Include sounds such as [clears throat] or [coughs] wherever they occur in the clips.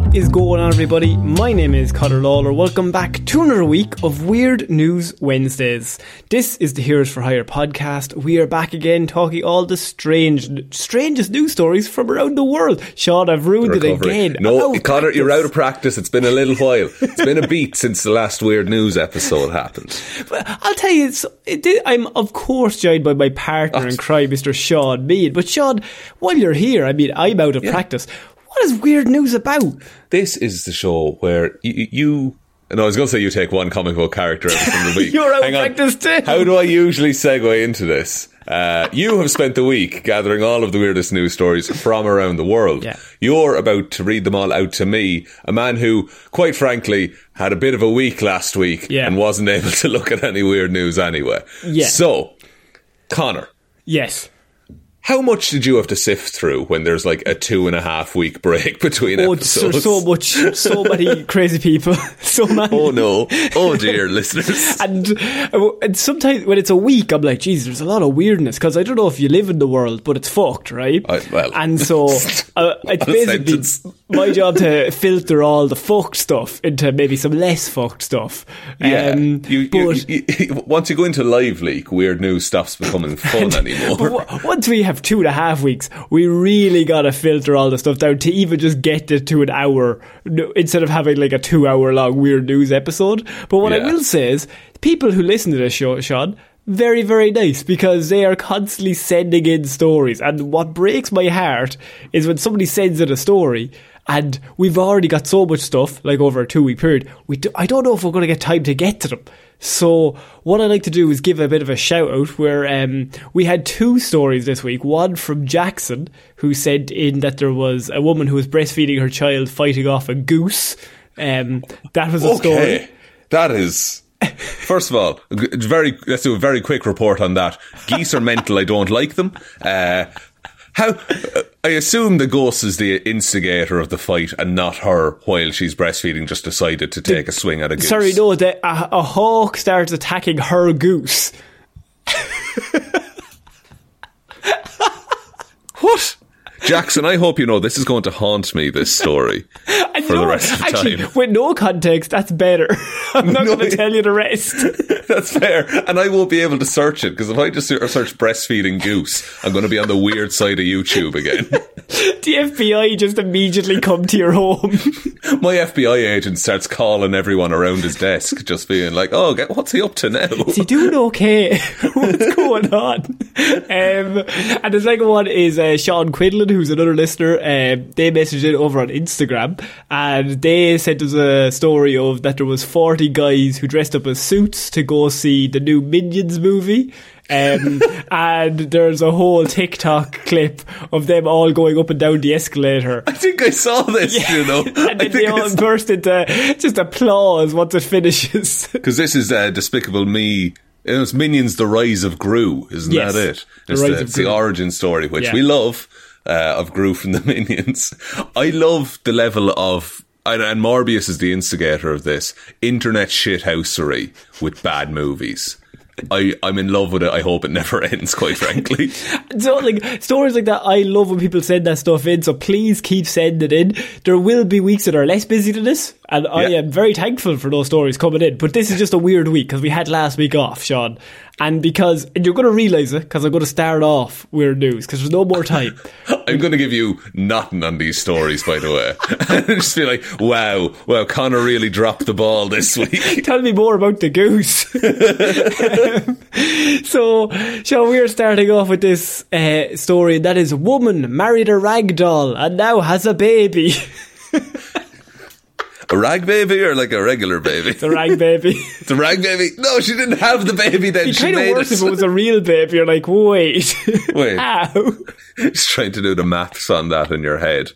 What is going on, everybody? My name is Connor Lawler. Welcome back to another week of Weird News Wednesdays. This is the Heroes for Hire podcast. We are back again talking all the strange, strangest news stories from around the world. Sean, I've ruined it again. No, Connor, you're out of practice. It's been a little while. It's been a beat since the last weird news episode happened. But I'll tell you, it's, it did, I'm of course joined by my partner in crime, Mr. Sean Meighan. But Sean, while you're here, I mean, I'm out of practice. What is weird news about? This is the show where you. you no, I was going to say you take one comic book character every single [laughs] week. You're out of Hang on. practice too. How do I usually segue into this? Uh, you have spent the week gathering all of the weirdest news stories from around the world. Yeah. You're about to read them all out to me, a man who, quite frankly, had a bit of a week last week Yeah. and wasn't [laughs] able to look at any weird news anyway. Yeah. So, Connor, Yes. How much did you have to sift through when there's like a two and a half week [laughs] break between Oh, episodes? so, so much, so many [laughs] crazy people, [laughs] so many. Oh no! Oh dear, listeners. And, uh, and sometimes when it's a week, I'm like, geez, there's a lot of weirdness because I don't know if you live in the world, but it's fucked, right? I- well. and so uh, it's basically sentence. my job to filter all the fucked stuff into maybe some less fucked stuff. Yeah, Um, you, you, but, you- once you go into live leak, weird news stuff's becoming fun anymore. once we have two and a half weeks, we really gotta filter all the stuff down to even just get it to an hour instead of having like a two hour long weird news episode. But what I will say is, people who listen to this show, Sean, very, very nice because they are constantly sending in stories. And what breaks my heart is when somebody sends in a story and we've already got so much stuff, like over a two week period, we do, I don't know if we're going to get time to get to them. So what I'd like to do is give a bit of a shout out where um, we had two stories this week. One from Jackson, who sent in that there was a woman who was breastfeeding her child fighting off a goose. Um, that was a story. that is. First of all, very let's do a very quick report on that. Geese are mental. I don't like them. Uh, how? uh, I assume the ghost is the instigator of the fight, and not her. While she's breastfeeding, just decided to take a swing at a goose. Sorry, no, the, a, a hawk starts attacking her goose. [laughs] What? Jackson, I hope you know this is going to haunt me, this story, [laughs] for the rest of the actually, time. with no context, that's better. [laughs] I'm not No, going to tell you the rest. [laughs] That's fair. And I won't be able to search it, because if I just search breastfeeding goose, I'm going to be on the weird side of YouTube again. [laughs] the FBI just immediately come to your home. [laughs] My FBI agent starts calling everyone around his desk, just being like, oh, get- what's he up to now? Is he doing okay? What's going on? Um, and the second one is uh, Sean Quinlan, who's another listener. Um, they messaged it over on Instagram, and they sent us a story of that there was forty guys who dressed up as suits to go see the new Minions movie. Um, [laughs] and there's a whole TikTok clip of them all going up and down the escalator. I think I saw this, you know. [laughs] and I then they all burst into just applause once it finishes. [laughs] Because this is uh, Despicable Me it's Minions: The Rise of Gru, isn't Yes, that it? The It's the, of it's the origin story, which Yeah. we love uh, of Gru from the Minions. I love the level of. And, and Morbius is the instigator of this internet shithousery with bad movies. I, I'm in love with it. I hope it never [laughs] ends, quite frankly. So, like, stories like that, I love when people send that stuff in, so please keep sending it in. There will be weeks that are less busy than this, and I Yeah. am very thankful for those stories coming in. But this is just a weird week because we had last week off, Sean. And because, and you're going to realise it, because I'm going to start off weird news, because there's no more time. [laughs] I'm going to give you nothing on these stories, by the way. [laughs] Just be like, wow, wow, Connor really dropped the ball this week. Tell me more about the goose. [laughs] so, Sean, we are starting off with this uh, story that is woman married a rag doll and now has a baby. [laughs] A rag baby or like a regular baby? the rag baby. [laughs] The rag baby? No, she didn't have the baby then. It'd be she kind of worse it. if it was a real baby. You're like, wait, [laughs] Wait. how? Just trying to do the maths on that in your head.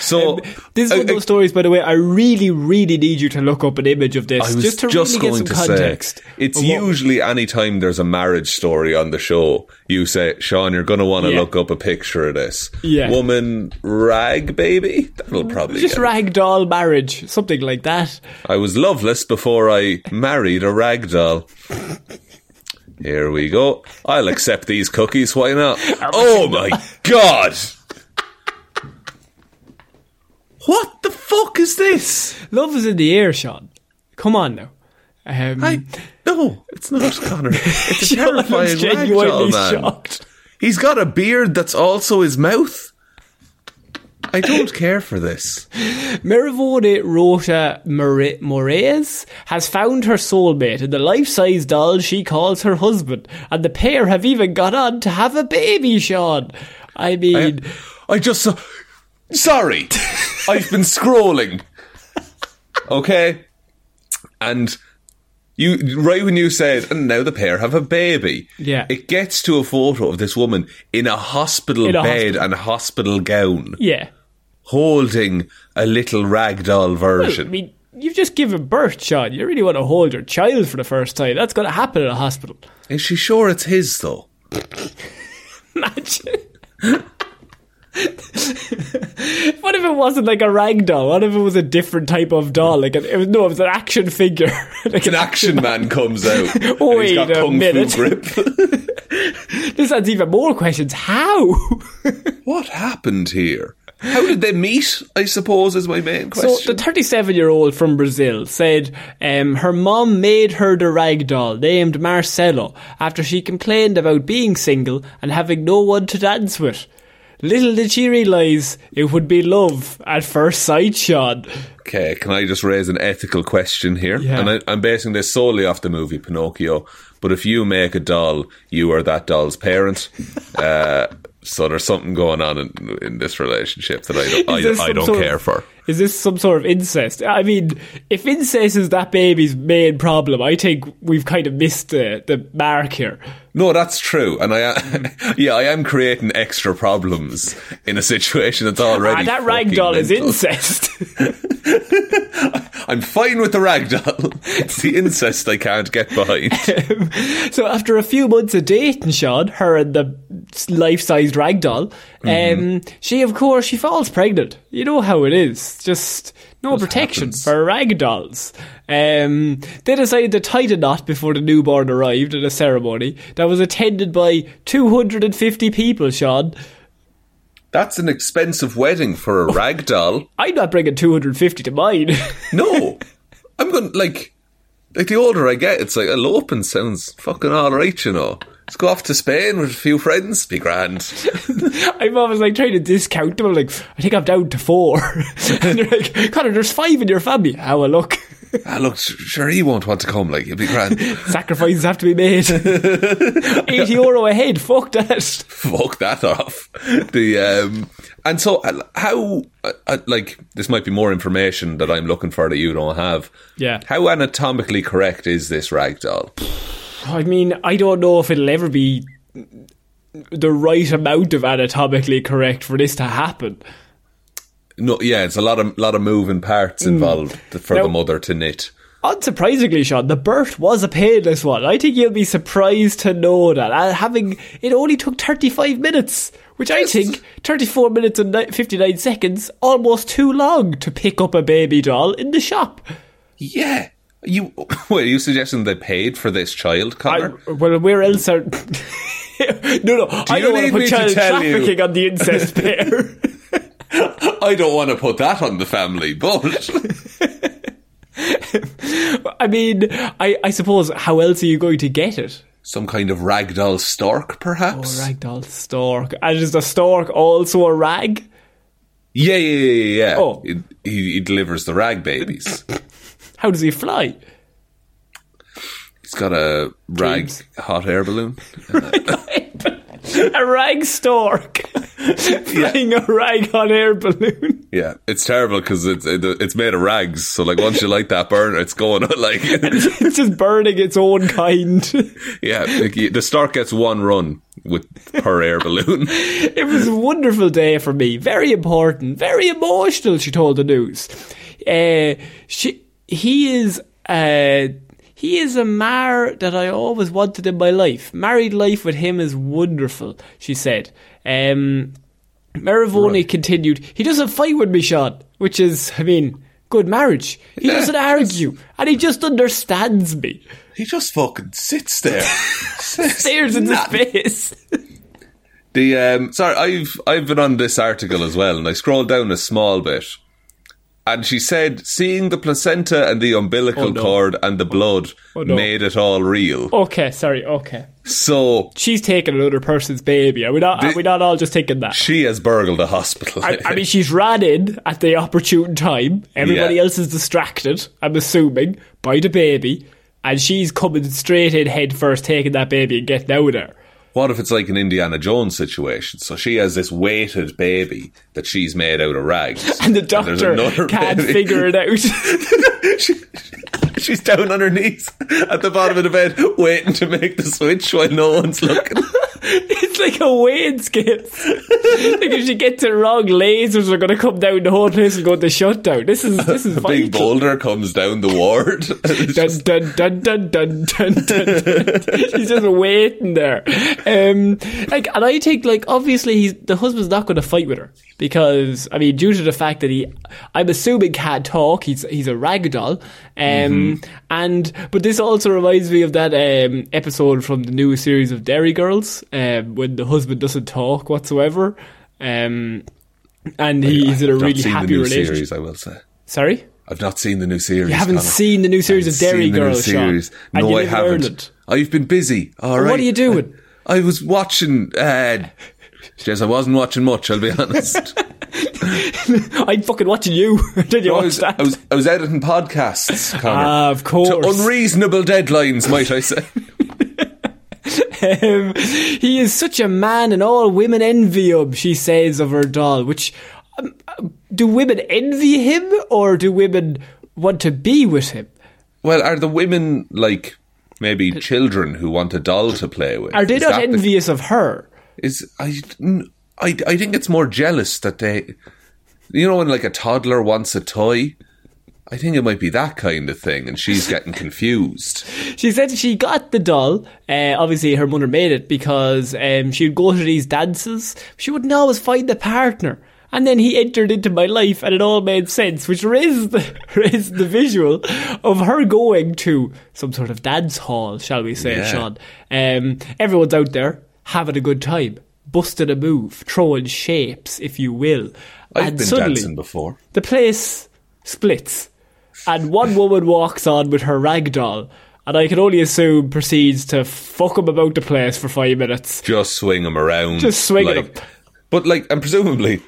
So um, This is one of I- those stories, by the way. I really, really need you to look up an image of this I was just to just really going get some context. say, it's usually any time there's a marriage story on the show, you say, Sean, you're going to want to Yeah. look up a picture of this. Yeah. Woman rag baby? That'll probably just rag doll marriage, something like that. I was loveless before I married a rag doll. Here we go. I'll accept these cookies. Why not? Oh my god! What the fuck is this? Love is in the air, Sean. Come on now. Um, I no, it's not [laughs] Connor. It's a terrifying rag genuinely doll man. shocked. He's got a beard that's also his mouth. I don't care for this. Meirivone Rocha More- Moraes has found her soulmate in the life-size doll she calls her husband, and the pair have even got on to have a baby, Sean. I mean, I just saw. Sorry, [laughs] I've been scrolling. Okay, and you right when you said, and now the pair have a baby. Yeah. it gets to a photo of this woman in a hospital In a bed hospital. and hospital gown, yeah. holding a little ragdoll version. I mean, you've just given birth, Sean. You really want to hold your child for the first time. That's going to happen in a hospital. Is she sure it's his though? [laughs] Imagine. [laughs] what if it wasn't like a rag doll? What if it was a different type of doll? Like a, it was, no, it was an action figure. [laughs] like An action man comes out. [laughs] he's Wait got a kung minute. fu grip. This adds even more questions. How? what happened here? How did they meet? I suppose is my main question. So the 37 year old from Brazil said um, her mom made her the rag doll named Marcelo after she complained about being single and having no one to dance with. Little did she realise it would be love at first sight, Sean. Okay, can I just raise an ethical question here? Yeah. And I, I'm basing this solely off the movie Pinocchio. But if you make a doll, you are that doll's parent. [laughs] uh, so there's something going on in, in this relationship that I don't, [laughs] I, I don't sort of- care for. Is this some sort of incest? I mean, if incest is that baby's main problem, I think we've kind of missed the, the mark here. No, that's true, and I [laughs] yeah, I am creating extra problems in a situation that's already. Ah, that rag fucking doll is incest. [laughs] I'm fine with the ragdoll. [laughs] It's the incest I can't get behind. [laughs] so after a few months of dating Sean, her and the life-sized rag doll, um, she of course she falls pregnant. You know how it is. Just no protection happens. for rag dolls. Um, they decided to tie the knot before the newborn arrived at a ceremony that was attended by 250 people. Sean, That's an expensive wedding for a rag doll. [laughs] I'm not bringing 250 to mine. [laughs] No, I'm going to like like the older I get, it's like eloping sounds fucking all right, you know. Let's go off to Spain with a few friends, be grand. [laughs] I'm always like trying to discount them. I'm like, I think I'm down to four. and they're like, Connor, there's five in your family. How a look. [laughs] ah, look, sure he won't want to come, like he'll be grand. [laughs] Sacrifices have to be made. [laughs] 80 euro a head. Fuck that. Fuck that off. The um, and so uh, how uh, uh, like this might be more information that I'm looking for that you don't have. Yeah. How anatomically correct is this rag doll? I mean, I don't know if it'll ever be the right amount of anatomically correct for this to happen. No, yeah, it's a lot of lot of moving parts involved for Now- the mother to knit. unsurprisingly, Sean, the birth was a painless one. I think you'll be surprised to know that. Uh, having it only took 35 minutes, which I think 34 minutes and ni- 59 seconds, almost too long to pick up a baby doll in the shop. Yeah. You [laughs] wait, are you suggesting they paid for this child, I, Connor? well, where else are. [laughs] no, no, I don't want to put child tell you- trafficking on the incest [laughs] pair. I don't want to put that on the family, but [laughs] I mean, I, I suppose, how else are you going to get it? some kind of ragdoll stork, Oh, perhaps. ragdoll stork. And is the stork also a rag? Yeah, yeah, yeah, yeah. Oh. He, he, he delivers the rag babies. [laughs] How does he fly? He's got a rag hot air balloon. [laughs] a rag stork [laughs] flying a rag on air balloon. Yeah, it's terrible because it's it, it's made of rags. So like once you light that burner, it's going like [laughs] It's just burning its own kind. [laughs] yeah. Like, the stork gets one run with her air balloon. It was a wonderful day for me. Very important, very emotional. She told the news. Uh, she, he is, uh, he is a mar that I always wanted in my life. Married life with him is wonderful. She said. Um, Meirivone continued. He doesn't fight with me, Sean, which is, I mean, good marriage. He doesn't argue, and he just understands me. He just fucking sits there, [laughs] Stares into space. The um, sorry, I've I've been on this article as well, and I scrolled down a small bit, and she said seeing the placenta and the umbilical Oh, no. cord and the blood Oh, no. made it all real. Okay, sorry. Okay. So she's taking another person's baby. Are we not? Are we not all just taking that? she has burgled a hospital. I, I mean, [laughs] she's ran in at the opportune time. Everybody Yeah. else is distracted. I'm assuming by the baby, and she's coming straight in head first, taking that baby and getting out of there. What if it's like an Indiana Jones situation? So she has this weighted baby that she's made out of rags, [laughs] And the doctor another can't baby. [laughs] figure it out. [laughs] She's down on her knees at the bottom of the bed, waiting to make the switch while no one's looking. [laughs] it's like a weighing scale. [laughs] like if she gets it wrong, lasers are going to come down. The whole place will go into shutdown. This is this is [laughs] A big boulder comes down the ward. Dun, just- dun, dun, dun, dun, dun, dun, dun. She's just waiting there. Um, like, and I think, like, obviously, he's, the husband's not going to fight with her because, I mean, due to the fact that he, I'm assuming, can't talk. He's he's a ragdoll. Um, and but this also reminds me of that um, episode from the new series of Derry Girls um, when the husband doesn't talk whatsoever. Um, and he's in a really happy relationship. series, I will say. Sorry. I've not seen the new series. You haven't Connor. seen the new series of Derry seen the new Girls, Sean. No, I haven't. Ireland. I've been busy. All Well, right. what are you doing? I, [laughs] I was watching. Uh, [laughs] Jez, I wasn't watching much. I'll be honest. [laughs] I'm fucking watching you. Did you No, I, was, that? I was I was editing podcasts. Connor. Ah, of course. To unreasonable deadlines, might I say? Um, he is such a man, and all women envy him. She says of her doll. Which um, do women envy him, or do women want to be with him? well, are the women like maybe children who want a doll to play with? Are they Is not that the- envious of her? is I, I, I think it's more jealous that they, you know, when like a toddler wants a toy. I think it might be that kind of thing, and she's getting [laughs] confused. She said she got the doll. Uh, obviously, her mother made it because um, she would go to these dances. She wouldn't always find the partner. And then he entered into my life, and it all made sense, which raised the, [laughs] raised the visual of her going to some sort of dance hall, shall we say, Yeah. Sean. Um, everyone's out there having a good time, busting a move, throwing shapes, if you will. I've and been suddenly, dancing before. the place splits, and one woman walks on with her rag doll, and I can only assume proceeds to fuck him about the place for five minutes. Just swing him around. Just swinging like, 'em. But like, and presumably,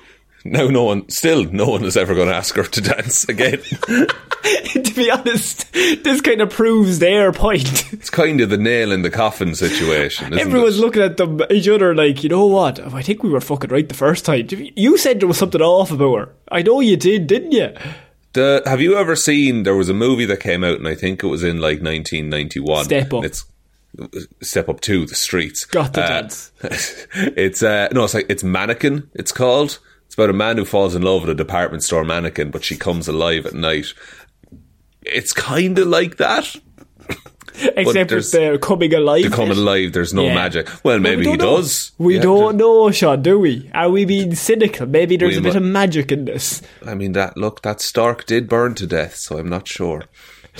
now no one, still no one is ever going to ask her to dance again. [laughs] to be honest, this kind of proves their point. it's kind of the nail in the coffin situation, isn't Everyone's it? looking at them, each other like, you know what? Oh, I think we were fucking right the first time. You said there was something off about her. I know you did, didn't you? The, have you ever seen? There was a movie that came out, and I think it was in like 1991. Step Up. It's Step Up to the streets. Got the Uh, dance. [laughs] it's uh, no, it's like it's Mannequin. It's called. It's about a man who falls in love with a department store mannequin, but she comes alive at night. it's kind of like that. Except they're coming alive. To come alive, there's no Yeah. magic. Well, maybe we he know. does. We Yeah, don't know, Sean, do we? Are we being cynical? Maybe there's We a bit mu- of magic in this. I mean, that look, that Stark did burn to death, so I'm not sure. [laughs]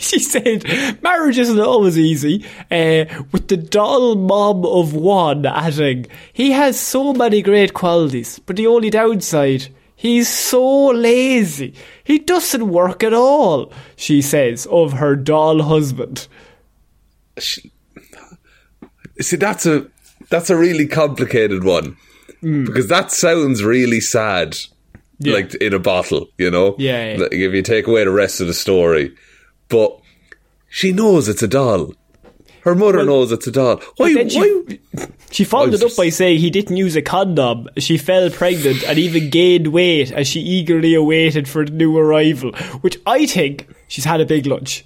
she said, marriage isn't always easy. Uh, with the dull mom of one adding, he has so many great qualities, but the only downside, he's so lazy. He doesn't work at all, she says of her doll husband. She- See, that's a that's a really complicated one Hmm. because that sounds really sad, Yeah. like in a bottle, you know. Yeah, yeah. Like if you take away the rest of the story, but she knows it's a doll. Her mother knows it's a doll. Why? she- why? She followed it up by saying he didn't use a condom. She fell pregnant and even gained weight as she eagerly awaited for the new arrival, which I think she's had a big lunch.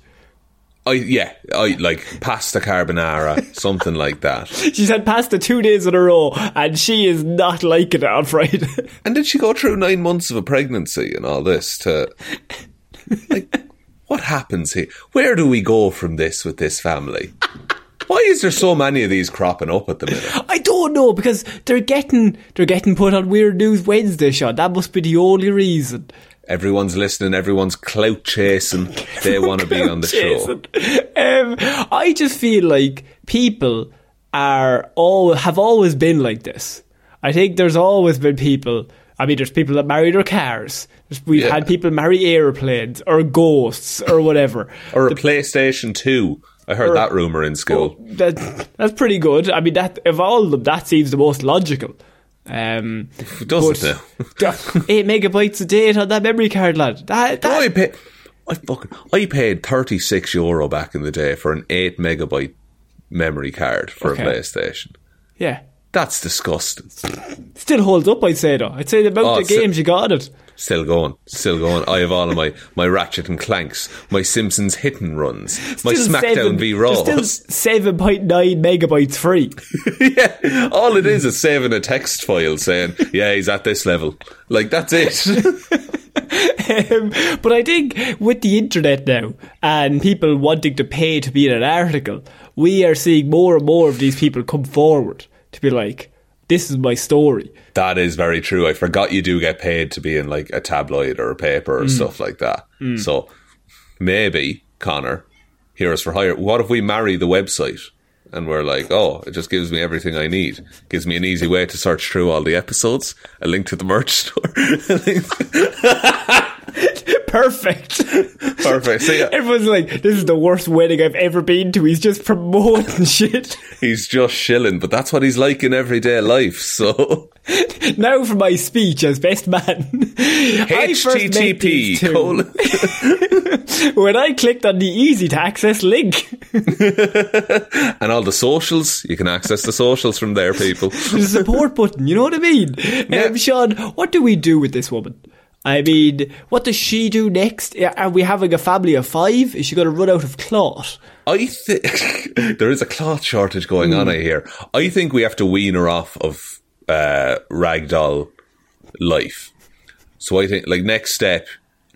I yeah, I like pasta carbonara, [laughs] something like that. She's had pasta two days in a row, and she is not liking it on Friday. [laughs] And did she go through nine months of a pregnancy and all this to like what happens here? Where do we go from this with this family? [laughs] Why is there so many of these cropping up at the minute? [laughs] I don't know because they're getting they're getting put on Weird News Wednesday. Sean, that must be the only reason. Everyone's listening, everyone's clout chasing. [laughs] They want to be on the show. Um, I just feel like people are all have always been like this. I think there's always been people. I mean, there's people that marry their cars. We've Yeah. had people marry airplanes or ghosts or whatever. Or a PlayStation 2. I heard that rumour in school. That that's pretty good. I mean, that of all of them, that seems the most logical. Um, Doesn't it? [laughs] eight megabytes a day on that memory card, lad. That, that I pay, I fucking, I paid 36 euro back in the day for an 8 megabyte memory card for Okay. a PlayStation. yeah, That's disgusting. still holds up. I'd say though. I'd say the amount Oh, of games you got on it. Still going, still going. I have all of my, my Ratchet and Clanks, my Simpsons hit and runs, my Still SmackDown seven- v Raw. Seven point nine megabytes free. [laughs] yeah, all it is is saving a text file saying, "Yeah, he's at this level." Like that's it. [laughs] um, but I think with the internet now and people wanting to pay to be in an article, we are seeing more and more of these people come forward to be like, "This is my story." That is very true. I forgot you do get paid to be in like a tabloid or a paper Mm. or stuff like that. So maybe Connor, Heroes for Hire. What if we marry the website? And we're like, oh, it just gives me everything I need. Gives me an easy way to search through all the episodes, a link to the merch [laughs] store. [laughs] Perfect. Perfect. So yeah, Everyone's like, "This is the worst wedding I've ever been to." He's just promoting [laughs] shit. he's just shilling, but that's what he's like in everyday life. So [laughs] now for my speech as best man. I first met HTTP when I clicked on the easy to access link. and all the socials. You can access the socials from there, people. A support button, you know what I mean? Yeah. Um, Sean, what do we do with this woman? I mean, what does she do next? Are we having a family of five? Is she going to run out of cloth? I think [laughs] there is a cloth shortage going on. I hear. I think we have to wean her off of uh, ragdoll life. So I think, like, next step,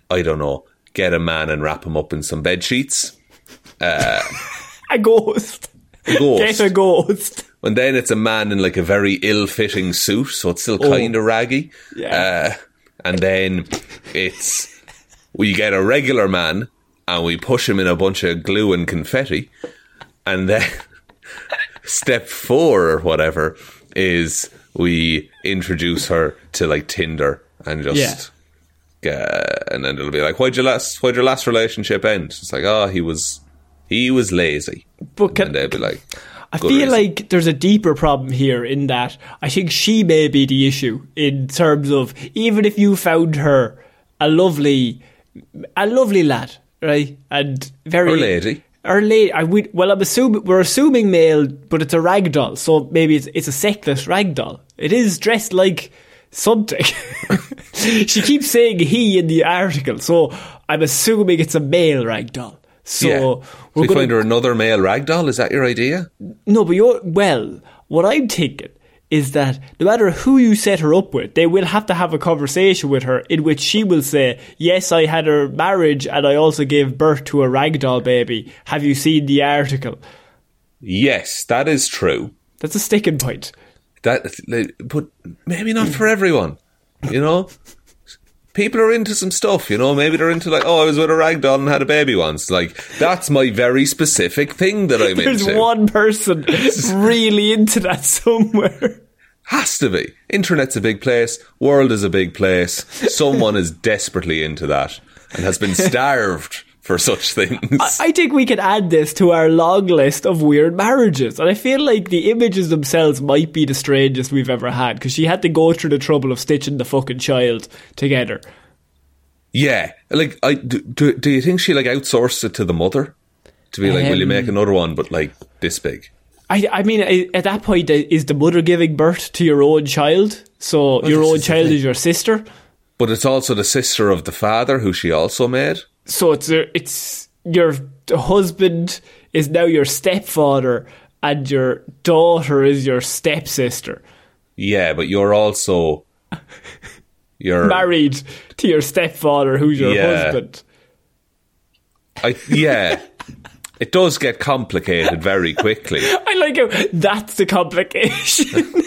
I don't know, get a man and wrap him up in some bed sheets. [laughs] A ghost. Ghost. Get a ghost. And then it's a man in like a very ill-fitting suit, so it's still kind of raggy. Yeah. Uh, and then it's we get a regular man and we push him in a bunch of glue and confetti, and then [laughs] step four or whatever is we introduce her to like Tinder and just. Uh, and then it'll be like, why'd your last, why'd your last relationship end? It's like, oh, he was, he was lazy. But can, and they'd be like, I feel reason. like there's a deeper problem here in that I think she may be the issue in terms of even if you found her a lovely, a lovely lad, right, and very Or lady. or lady. I would, well, I'm assuming we're assuming male, but it's a rag doll, so maybe it's it's a sexless rag doll. It is dressed like something. [laughs] she keeps saying he in the article, so I'm assuming it's a male rag doll. So yeah. we're we gonna find her another male ragdoll. Is that your idea? no, but you're well. What I'm thinking is that no matter who you set her up with, they will have to have a conversation with her in which she will say, Yes, I had a marriage and I also gave birth to a ragdoll baby. Have you seen the article? Yes, that is true. That's a sticking point. That, but maybe not for everyone. You know, people are into some stuff. You know, maybe they're into like, oh, I was with a rag doll and had a baby once. Like that's my very specific thing that I'm There's into. There's one person [laughs] really into that somewhere. Has to be. Internet's a big place. World is a big place. Someone is desperately into that and has been [laughs] starved for such things. I think we could add this to our long list of weird marriages. And I feel like the images themselves might be the strangest we've ever had because she had to go through the trouble of stitching the fucking child together. Yeah, like I do, do. Do you think she like outsourced it to the mother to be like, "Will you Um, make another one?" But like this big. I, I mean, at that point, uh, is the mother giving birth to your own child? So your own child is your sister. But it's also the sister of the father who she also made. So it's it's your husband is now your stepfather, and your daughter is your stepsister. Yeah, but you're also you're [laughs] Married to your stepfather, who's your Yeah. husband. I, yeah. It does get complicated very quickly. [laughs] I like how that's the complication. [laughs]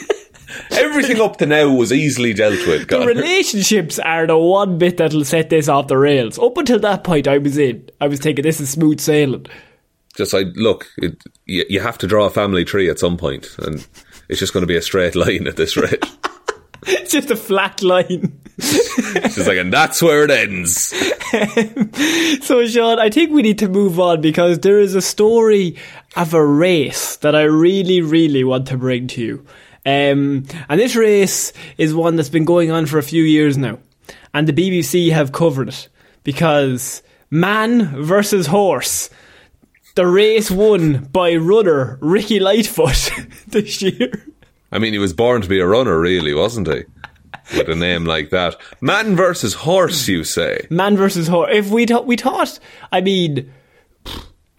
Everything up to now was easily dealt with. the relationships are the one bit that'll set this off the rails. Up until that point, I was in. I was thinking this is smooth sailing. just like look, it, you, you have to draw a family tree at some point, and it's just going to be a straight line at this rate. [laughs] It's just a flat line. It's just like, and that's where it ends. [laughs] So, Sean, I think we need to move on because there is a story of a race that I really, really want to bring to you. Um, and this race is one that's been going on for a few years now. And the BBC have covered it because man versus horse. The race won by runner Ricky Lightfoot [laughs] this year. I mean, he was born to be a runner, really, wasn't he? With a name like that, man versus horse, you say? Man versus horse. If we thought, we thought, I mean,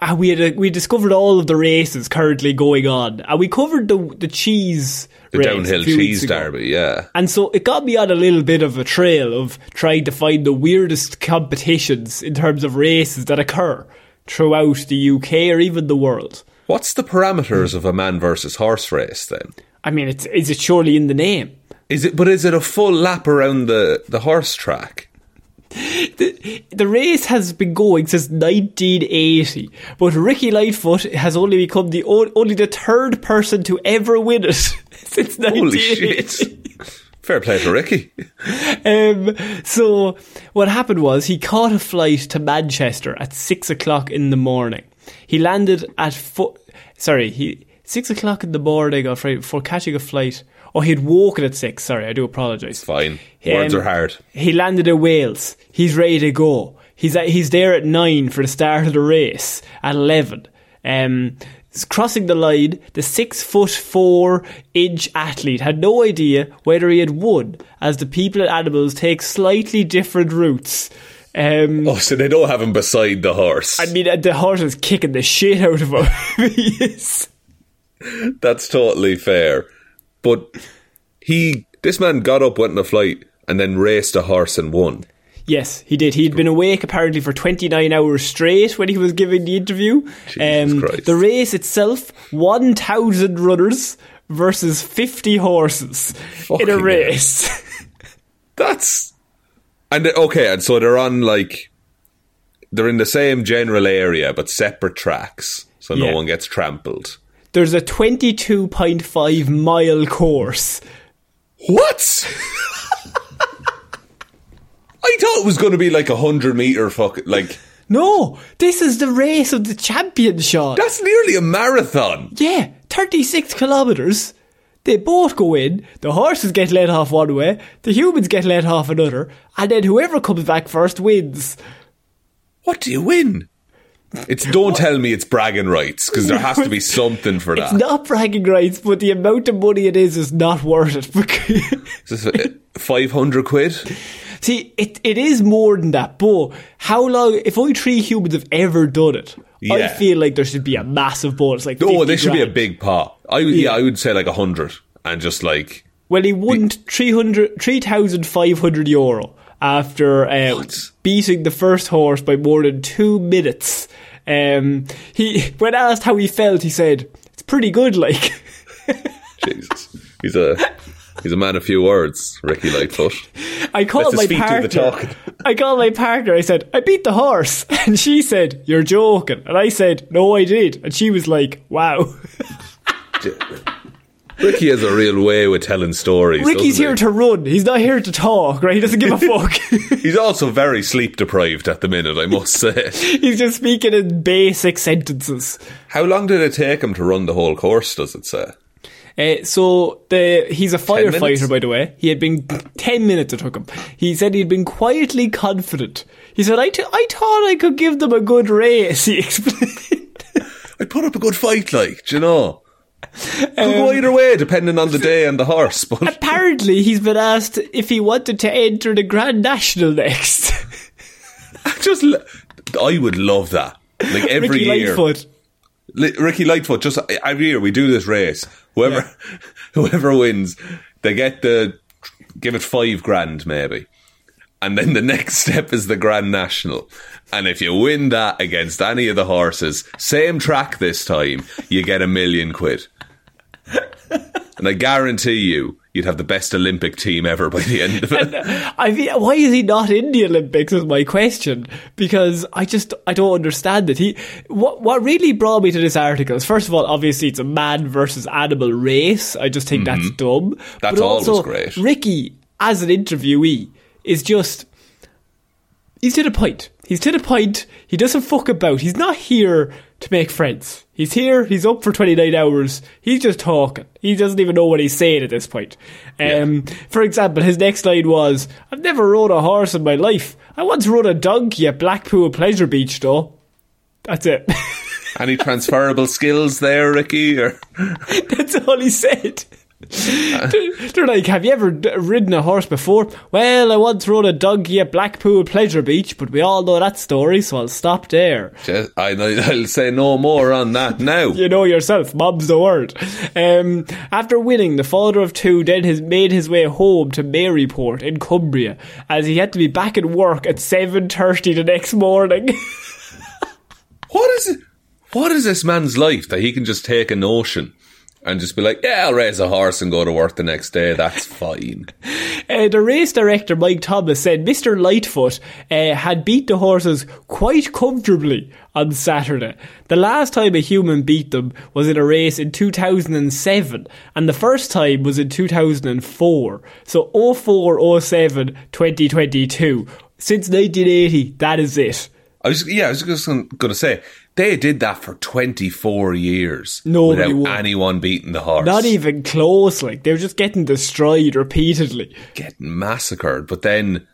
ah, we had a, we discovered all of the races currently going on, and we covered the the cheese, The downhill a few weeks cheese derby, yeah. And so it got me on a little bit of a trail of trying to find the weirdest competitions in terms of races that occur throughout the UK or even the world. What's the parameters of a man versus horse race then? I mean, it's is it surely in the name? Is it? But is it a full lap around the the horse track? The race has been going since 1980, but Ricky Lightfoot has only become the o- only the third person to ever win it [laughs] since 1980. Holy shit! Fair play to Ricky. Um, so what happened was he caught a flight to Manchester at six o'clock in the morning. He landed at fo- sorry, he six o'clock in the morning Friday for catching a flight. Oh, he'd woken at six. Sorry, I do apologise. Fine. Words Um, are hard. He landed in Wales. He's ready to go. He's at, he's there at nine for the start of the race at eleven. Um, crossing the line, the six foot four inch athlete had no idea whether he had won, as the people and animals take slightly different routes. Um, Oh, so they don't have him beside the horse. I mean, uh, the horse is kicking the shit out of him. [laughs] he is. That's totally fair. But he, this man got up, went on a flight, and then raced a horse and won. Yes, he did. He'd been awake apparently for 29 hours straight when he was giving the interview. Jesus um, Christ. The race itself, 1,000 runners versus 50 horses in a race. [laughs] That's and okay, and so they're on like they're in the same general area but separate tracks, so Yeah. no one gets trampled. There's a 22.5 mile course. What? [laughs] I thought it was going to be like a hundred meter fuck like No, this is the race of the champion, Sean. that's nearly a marathon. Yeah, 36 kilometres. They both go in, the horses get let off one way, the humans get let off another, and then whoever comes back first wins. What do you win? It's don't tell me it's bragging rights because there has to be [laughs] something for that. It's not bragging rights, but the amount of money it is is not worth it. [laughs] Eh, five hundred quid. See, it, it is more than that, but how long, if only three humans have ever done it, I feel like there should be a massive bonus, like Oh, 50 they should be a big pot. I would, yeah. I would say like a hundred, and just like Well, he won 300 3,500 euro after uh, beating the first horse by more than two minutes. Um, he when asked how he felt, he said, "It's pretty good." Like, [laughs] Jesus, he's a he's a man of few words, Ricky Lightfoot. I called my his feet do partner. [laughs] I called my partner. I said, "I beat the horse," [laughs] and she said, "You're joking," and I said, "No, I did," and she was like, "Wow." Ricky has a real way with telling stories. Ricky's here he? to run. He's not here to talk, right? He doesn't give a [laughs] fuck. He's also very sleep deprived at the minute, I must say. [laughs] He's just speaking in basic sentences. How long did it take him to run the whole course? Does it say? Uh, so the he's a firefighter, by the way. He had been ten minutes. It took him. He said he'd been quietly confident. He said, "I, t- I thought I could give them a good race." [laughs] He explained. I put up a good fight, like, do you know? Could Um, go either way, depending on the day and the horse. But Apparently, he's been asked if he wanted to enter the Grand National next. I just, I would love that. Like every Ricky year, Lightfoot. Li- Ricky Lightfoot. Just every year we do this race. Whoever, [laughs] whoever wins, they get the give it five grand maybe, and then the [laughs] next step is the Grand National. And if you win that against any of the horses, same track this time, you get a million quid. [laughs] And I guarantee you, you'd have the best Olympic team ever by the end of it. I mean, why is he not in the Olympics? Is my question because I just I don't understand it. He what what really brought me to this article is first of all, obviously it's a man versus animal race. I just think that's dumb. Mm-hmm. That's but always also, great. Ricky as an interviewee is just he's to the point. He's to the point. He doesn't fuck about. He's not here to make friends. He's here. He's up for 29 hours. He's just talking. He doesn't even know what he's saying at this point. Um, For example, his next line was, I've never rode a horse in my life. I once rode a donkey at Blackpool Pleasure Beach, though. That's it. [laughs] Any transferable skills there, Ricky? Or [laughs] That's all he said. They're- like, have you ever d- ridden a horse before? Well, I once rode a donkey at Blackpool Pleasure Beach, but we all know that story, so I'll stop there. Just- I, I'll say no more on that now. You know yourself, mom's the word. Um, after winning, the father of two then has made his way home to Maryport in Cumbria, as he had to be back at work at 7.30 the next morning. [laughs] What is it? What is this man's life that he can just take a notion and just be like, yeah, I'll raise a horse and go to work the next day. That's [laughs] fine. Uh, the race director, Mike Thomas, said Mr. Lightfoot uh, had beat the horses quite comfortably on Saturday. The last time a human beat them was in a race in 2007, and the first time was in 2004. So 04, 07, 2022. Since 1980, that is it. I was, yeah, I was just going to say, they did that for 24 years Nobody without won. anyone beating the horse. Not even close, like, they were just getting destroyed repeatedly. Getting massacred. But then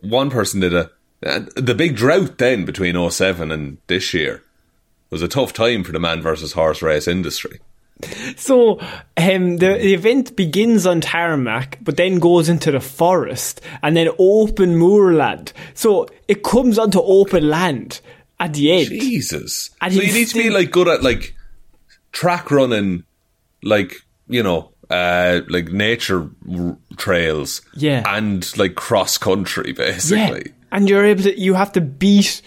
one person did a. uh, The big drought then between 07 and this year was a tough time for the man versus horse race industry. So um, the, the event begins on tarmac, but then goes into the forest and then open moorland. So it comes onto open land at the end. Jesus. So you need to be like good at like track running, like you know, uh, like nature r- trails, Yeah. and like cross country, [laughs] basically. and you're able to. You have to beat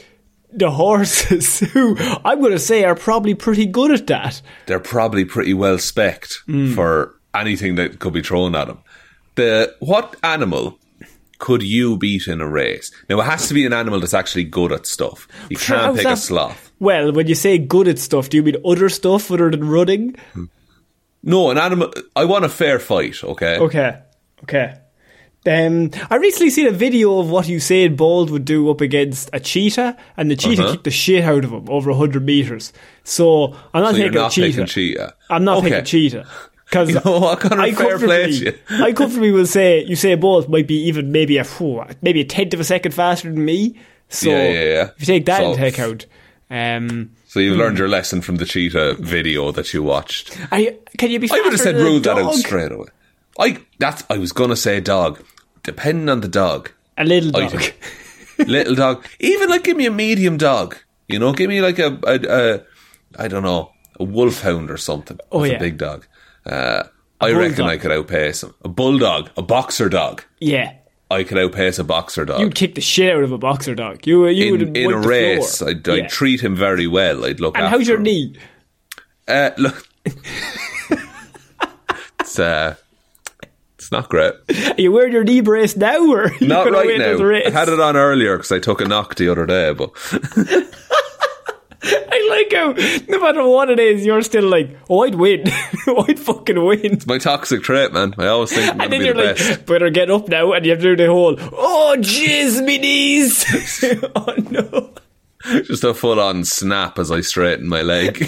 the horses, [laughs] who I'm going to say are probably pretty good at that. They're probably pretty well specced Mm. for anything that could be thrown at them. The what animal? Could you beat in a race? Now it has to be an animal that's actually good at stuff. You can't pick a sloth. Well, when you say good at stuff, do you mean other stuff other than running? No, an animal. I want a fair fight. Okay. Okay, okay. Um, I recently seen a video of what Usain Bolt would do up against a cheetah, and the cheetah Uh-huh. kicked the shit out of him over 100 metres. So I'm not So taking not a cheetah. cheetah. I'm not Okay. picking cheetah. Because You know what, Conor? I Fair play comfortably, I comfortably will say Usain Bolt might be even maybe a maybe a tenth of a second faster than me. So Yeah, yeah, yeah. if you take that So- into account, um, So you've learned your lesson from the cheetah video that you watched. I can you be? I would have said rule that out straight away. I that's I was gonna say dog. Depending on the dog, A little dog. [laughs] little dog, even like give me a medium dog. You know, give me like a, a, a I don't know, a wolfhound or something. Oh, That's yeah. a big dog. Uh, I reckon. I could outpace him. A bulldog, a boxer dog. Yeah. I could outpace a boxer dog. You'd kick the shit out of a boxer dog. You, you would in, in a race. I'd, I'd Yeah. treat him very well. I'd look And how's your him. knee? Uh, look, [laughs] it's uh, it's not great. [laughs] Are you wearing your knee brace now, or Not right wait till the now. I had it on earlier because I took a knock the other day, but [laughs] I like how no matter what it is, you're still like, oh, I'd win. [laughs] I'd fucking win. my toxic trait, man. I always think [laughs] I'm And then be you're the like, best. better get up now, and you have to do the whole, oh, jizz, me knees. [laughs] oh, no. Just a full on snap as I straighten my leg.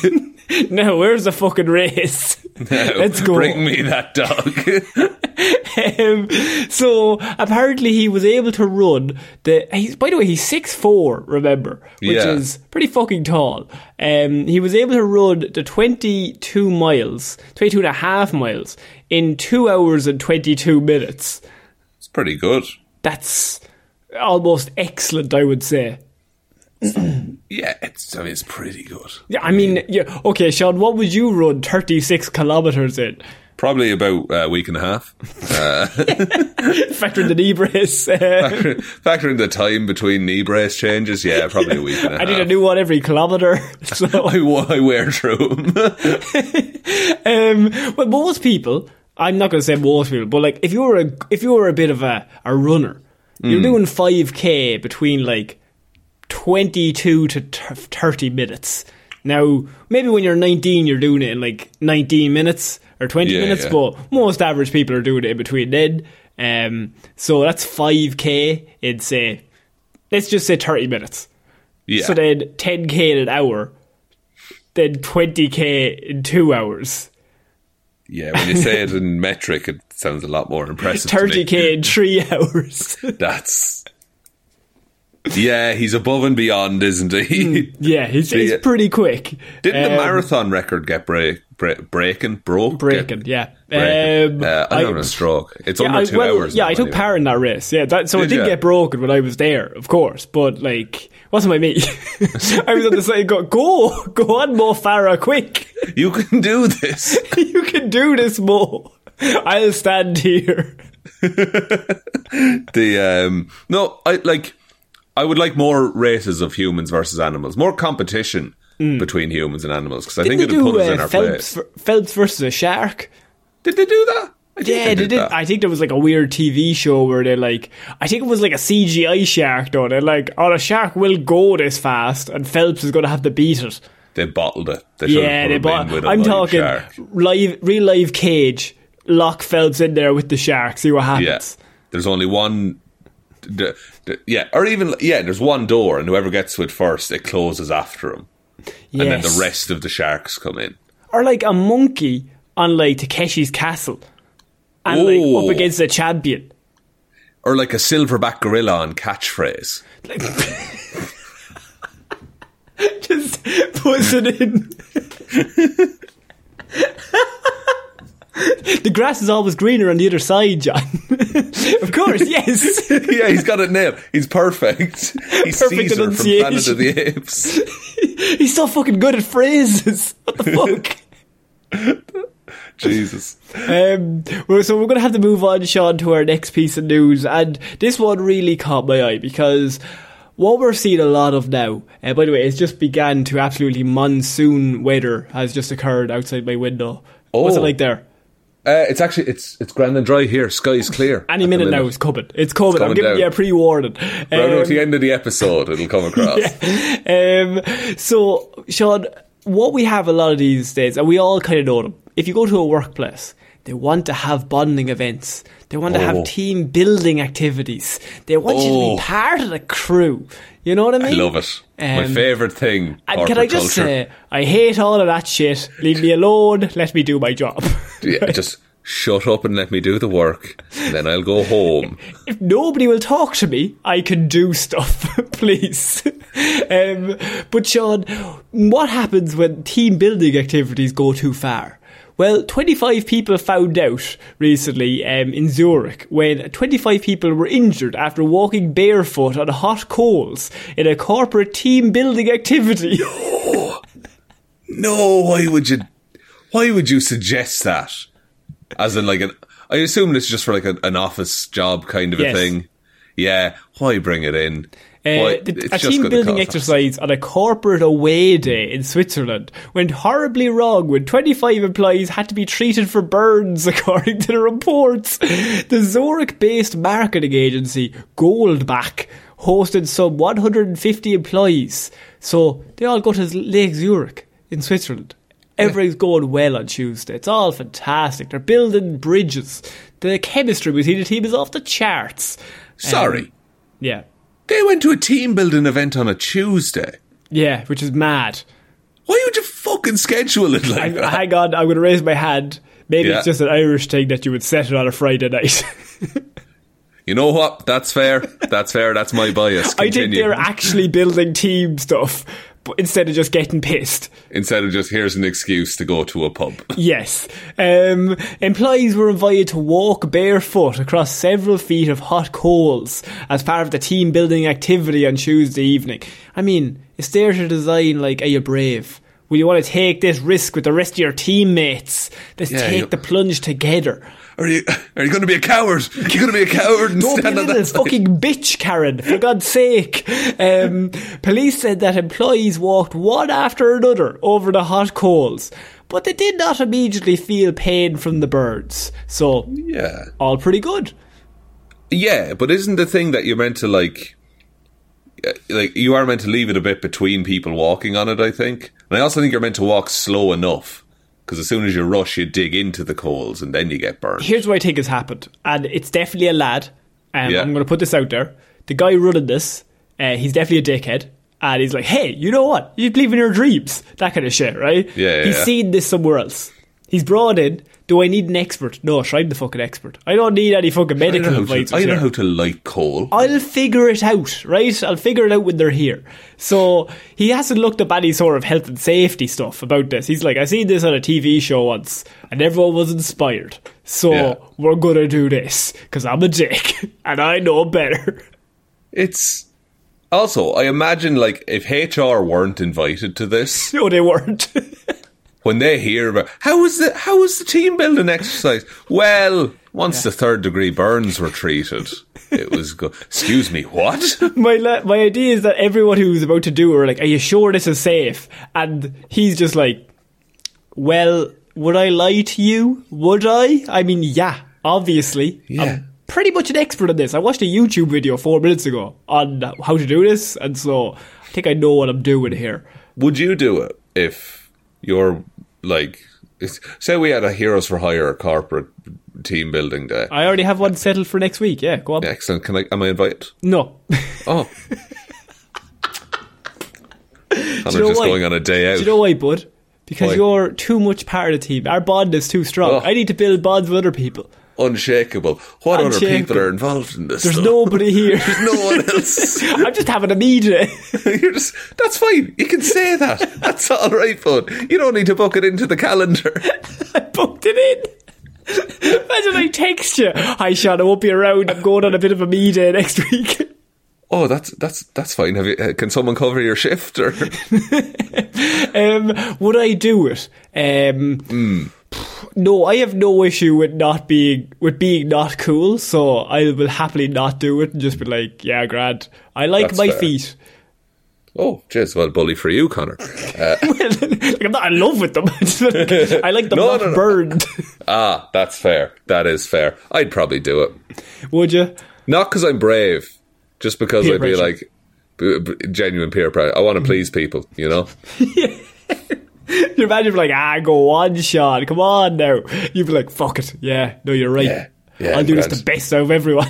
[laughs] Now, where's the fucking race? [laughs] [laughs] Let's go. Bring me that dog. Um, so apparently he was able to run the. He's, by the way, he's six four. Remember, which Yeah. is pretty fucking tall. Um, he was able to run the twenty two miles, 22 and a half miles in two hours and twenty two minutes. it's pretty good. That's almost excellent, I would say. [clears throat] Yeah, it's I mean, it's pretty good. Yeah, I mean, yeah. Okay, Sean, what would you run thirty six kilometers in? Probably about a week and a half. [laughs] Factoring the knee brace. [laughs] Uh, Factoring the time between knee brace changes, yeah, probably a week and a half. [laughs] I need a new one every kilometer. So. I, I wear through 'em. Um, well, most people, I'm not going to say most people, but like if you were a if you were a bit of a, a runner, you're doing five k between like twenty two to t- thirty minutes. Now, maybe when you're 19, you're doing it in like 19 minutes or 20 Yeah, minutes, yeah. but most average people are doing it in between then. Um, so that's 5k in say, let's just say 30 minutes. yeah. So then 10k in an hour, then 20k in two hours. yeah, when you say it in metric, it sounds a lot more impressive. to me. 30k in [laughs] three hours. That's. Yeah, he's above and beyond, isn't he? yeah, he's, [laughs] he's Yeah. pretty quick. Didn't the Um, marathon record get break, break, breaking? Broke? Breaking, Get- yeah. breaking. Um, uh, I- having a stroke. It's Yeah, under I, two well, hours. yeah, now, I took anyway. part in that race. Yeah, that, so it Did didn't get broken when I was there, of course. But like, wasn't my me. [laughs] I was on the side. Go, go, go on, Mo Farah, quick! You can do this. [laughs] you can do this, Mo. I'll stand here. the um no, I like. I would like more races of humans versus animals, more competition between humans and animals, because I think Mm. It'd they put us in our Phelps, place. Phelps versus a shark? Did they do that? I think Yeah, they did. that. I think there was like a weird TV show where they like, I think it was like a CGI shark though. They're like, oh, a shark will go this fast, and Phelps is going to have to beat it. They bottled it. They Yeah, they bottled. bought. him in with a I'm talking shark. live, real live cage. Lock Phelps in there with the shark. See what Yeah, happens. there's only one. D- d- yeah, or even yeah, there's one door, and whoever gets to it first, it closes after him, and then the rest of the sharks come in. Or like a monkey on like Takeshi's castle, and like up against a champion. Or like a silverback gorilla on catchphrase. Like, [laughs] just puts it in. [laughs] the grass is always greener on the other side, John. [laughs] of course, yes. [laughs] yeah, he's got it nailed. He's perfect. [laughs] He's Perfect Caesar from Planet of the. Apes. He's so fucking good at phrases. What the fuck? Jesus. Um, well, so we're going to have to move on, Sean, to our next piece of news, and this one really caught my eye because what we're seeing a lot of now. Uh, by the way, it's just began to absolutely monsoon weather has just occurred outside my window. What's it Oh. like there? Uh, it's actually it's it's grand and dry here. Sky's clear. Any the minute now, it's coming. It's coming. I'm coming giving down. you a pre-warning. Round at the Um, end of the episode, it'll come [laughs] across. um, so, Sean, what we have a lot of these days, and we all kind of know them. If you go to a workplace, they want to have bonding events. They want to Oh. have team building activities. They want you to Oh. be part of the crew. You know what I mean? I love it. My Um, favourite thing. And can I just say, I hate all of that shit. Leave me alone. Let me do my job. [laughs] yeah, just shut up and let me do the work. And then I'll go home. [laughs] if nobody will talk to me, I can do stuff, [laughs] please. um, but Sean, what happens when team building activities go too far? Well, 25 people found out recently um, in Zurich when 25 people were injured after walking barefoot on hot coals in a corporate team building activity. [laughs] No, why would you? Why would you suggest that? As in, like an. I assume it's just for like a, an office job kind of Yes. a thing. Yeah, why bring it in? Uh, the- a team building exercise on a corporate away day in Switzerland went horribly wrong when 25 employees had to be treated for burns, [laughs] according to the reports. The Zurich based marketing agency Goldbach hosted some 150 employees. So they all go to Lake Zurich in Switzerland. Everything's going well on Tuesday. It's all fantastic. They're building bridges. The chemistry between the team is off the charts. Sorry, Yeah. They went to a team building event on a Tuesday. Yeah, which is mad. Why would you fucking schedule it like that? hang on, I'm going to raise my hand. Maybe Yeah. it's just an Irish thing that you would set it on a Friday night. [laughs] You know what? That's fair. That's fair. That's my bias. I think Continue. they're actually building team stuff instead of just getting pissed. Instead of just here's an excuse to go to a pub. [laughs] Yes. Um, employees were invited to walk barefoot across several feet of hot coals as part of the team building activity on Tuesday evening. I mean, it's there to design like, are you brave? Will you want to take this risk with the rest of your teammates? Let's Yeah, take you- the plunge together. Are you [laughs] are you going to be a coward? [laughs] You're going to be a coward and Don't be a stand on little side? fucking bitch, Karen, for God's sake. Um, police said that employees walked one after another over the hot coals, but they did not immediately feel pain from the birds. So, Yeah. all pretty good. Yeah, but isn't the thing that you're meant to like, uh, like you are meant to leave it a bit between people walking on it? I think, and I also think you're meant to walk slow enough because as soon as you rush, you dig into the coals and then you get burned. Here's what I think has happened, and it's definitely a lad. Um, Yeah. I'm going to put this out there. The guy running this, uh, he's definitely a dickhead. And he's like, hey, you know what? You believe in your dreams. That kind of shit, right? Yeah, yeah, He's yeah. seen this somewhere else. He's brought in. Do I need an expert? No, sure, I'm the fucking expert. I don't need any fucking I medical how advice. to, I know how to light coal. I'll figure it out, right? I'll figure it out when they're here. So he hasn't looked up any sort of health and safety stuff about this. He's like, I seen this on a TV show once, and everyone was inspired. So Yeah. we're gonna do this because I'm a dick [laughs] and I know better. It's also, I imagine, like if HR weren't invited to this, [laughs] no, they weren't. [laughs] when they hear about how was the how was the team building exercise? Well, once the third degree burns were treated, it was good. Excuse me, what? [laughs] my la- my idea is that everyone who's about to do it are like, "Are you sure this is safe?" And he's just like, "Well, would I lie to you? Would I? I mean, yeah, obviously. Yeah. I'm pretty much an expert on this. I watched a YouTube video four minutes ago on how to do this, and so I think I know what I'm doing here. Would you do it if you're like, say we had a Heroes for Hire corporate team building day? I already have one settled for next week. Yeah, go on. Excellent. Can I? Am I invited? No. Oh. [laughs] I'm just why? going on a day out. Do you know why, bud? Because Why? you're too much part of the team. Our bond is too strong. Oh. I need to build bonds with other people. Unshakable. What other people are involved in this? There's stuff? nobody here. There's no one [laughs] else. I'm just having a media. [laughs] You're just, that's fine. You can say that. That's all right, bud. You don't need to book it into the calendar. [laughs] I booked it in. Imagine I text you. Hi, Sean, I won't be around. I'm going on a bit of a me day next week. Oh, that's that's that's fine. Have you? Uh, can someone cover your shift? Or Um, would I do it? Um, No, I have no issue with not being with being not cool. So I will happily not do it and just be like, yeah, Grant. I like That's my fair. feet. oh, jeez, well, bully for you, Connor. Uh, [laughs] like, I'm not in love with them. [laughs] I like- I like them [laughs] No, not no, no. burned. ah, that's fair. That is fair. I'd probably do it. Would you? Not because I'm brave, just because Peer I'd be like b- b- genuine peer pressure. I want to please people, you know. [laughs] You imagine like, ah, go on, Sean. Come on now. You'd be like, fuck it. Yeah, no, you're right. Yeah. Yeah, I'll do this grand. the best out of everyone.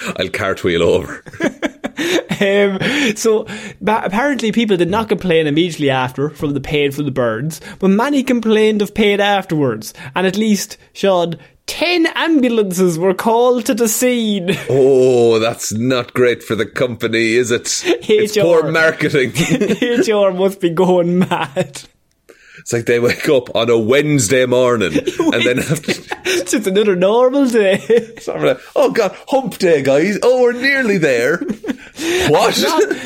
[laughs] I'll cartwheel over. [laughs] Um, so ba- apparently people did not complain immediately after from the pain from the burns, but many complained of pain afterwards. And at least, Sean, ten ambulances were called to the scene. [laughs] Oh, that's not great for the company, is it? It's HR. poor marketing. [laughs] HR must be going mad. It's like they wake up on a Wednesday morning [laughs] and then have to. It's just another normal day. [laughs] Sort of like, oh god, hump day, guys. Oh, we're nearly there. [laughs] What?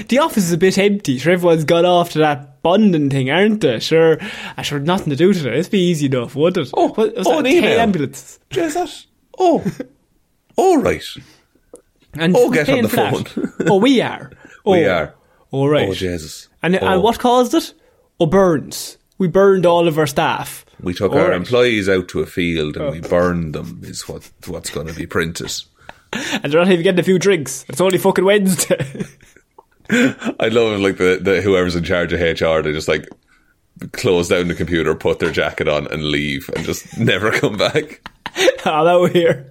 The office is a bit empty. Sure, everyone's gone off to that bonding thing, aren't they? Sure, I sure have nothing to do today. It'd be easy enough, wouldn't it? Oh, What- was oh, that an 10 email. ambulances. Is that? Oh. All right. And Oh, get on the phone. oh, we are. Oh, We are. All right. Oh, Jesus. And, uh, Oh. and what caused it? Oh, burns. We burned all of our staff. We took our employees out to a field and we oh. burned them, is what what's going to be printed. And they're not even getting a few drinks. It's only fucking Wednesday. [laughs] I love like the, the whoever's in charge of HR, they just like close down the computer, put their jacket on, and leave, and just [laughs] never come back. [laughs] Hello here.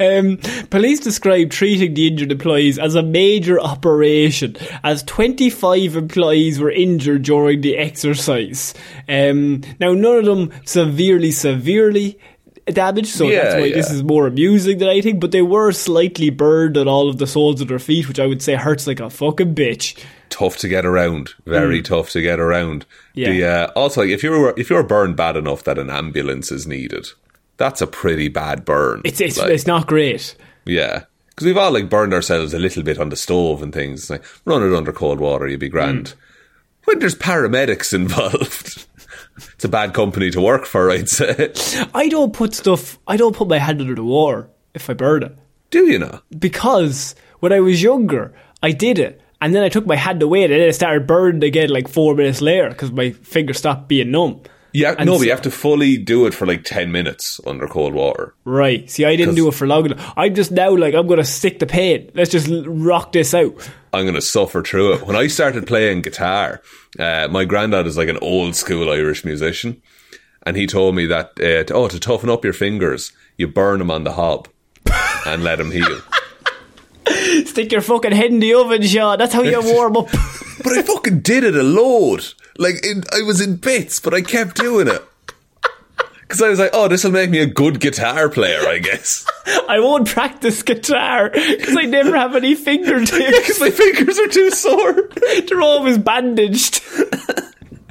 Um, police described treating the injured employees as a major operation, as 25 employees were injured during the exercise. Um, now, none of them severely, severely damaged, so Yeah, that's why this is more amusing than anything, but they were slightly burned on all of the soles of their feet, which I would say hurts like a fucking bitch. Tough to get around, very tough to get around. Yeah. The, uh, also, if you're if you were burned bad enough that an ambulance is needed, that's a pretty bad burn. It's, it's, Like, it's not great. Yeah. Because we've all like burned ourselves a little bit on the stove and things. Like run it under cold water, you'd be grand. Mm. When there's paramedics [laughs] involved, it's a bad company to work for, I'd say. I don't put stuff, I don't put my hand under the water if I burn it. Do you know? because when I was younger, I did it. And then I took my hand away and then it started burning again like four minutes later because my finger stopped being numb. Yeah, no, but so- you have to fully do it for like 10 minutes under cold water. Right. See, I didn't do it for long enough. I'm just now like, I'm going to stick the pain. Let's just rock this out. I'm going to suffer through it. When I started playing guitar, uh, my granddad is like an old school Irish musician. And he told me that, uh, to, oh, to toughen up your fingers, you burn them on the hob and let them heal. [laughs] Stick your fucking head in the oven, Sean. That's how you warm up. [laughs] But I fucking did it a load. Like, in, I was in bits, but I kept doing it. Because I was like, oh, this will make me a good guitar player, I guess. [laughs] I won't practice guitar because I never have any [laughs] fingertips. Because my fingers are too sore. [laughs] They're always bandaged.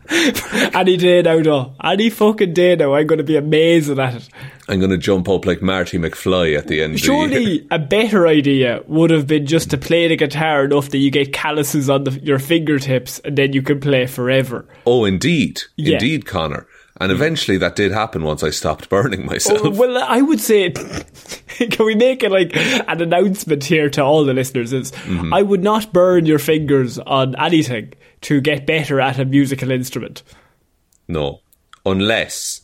Any day now, though. Any fucking day now, I'm going to be amazing at it. I'm going to jump up like Marty McFly at the end of the. Surely a better idea would have been just to play the guitar enough that you get calluses on the, your fingertips and then you can play forever. Oh, indeed. Yeah. Indeed, Connor. And eventually that did happen once I stopped [laughs] burning myself. Oh, well, I would say, [laughs] can we make it like an announcement here to all the listeners? Is Mm-hmm. I would not burn your fingers on anything to get better at a musical instrument. no. Unless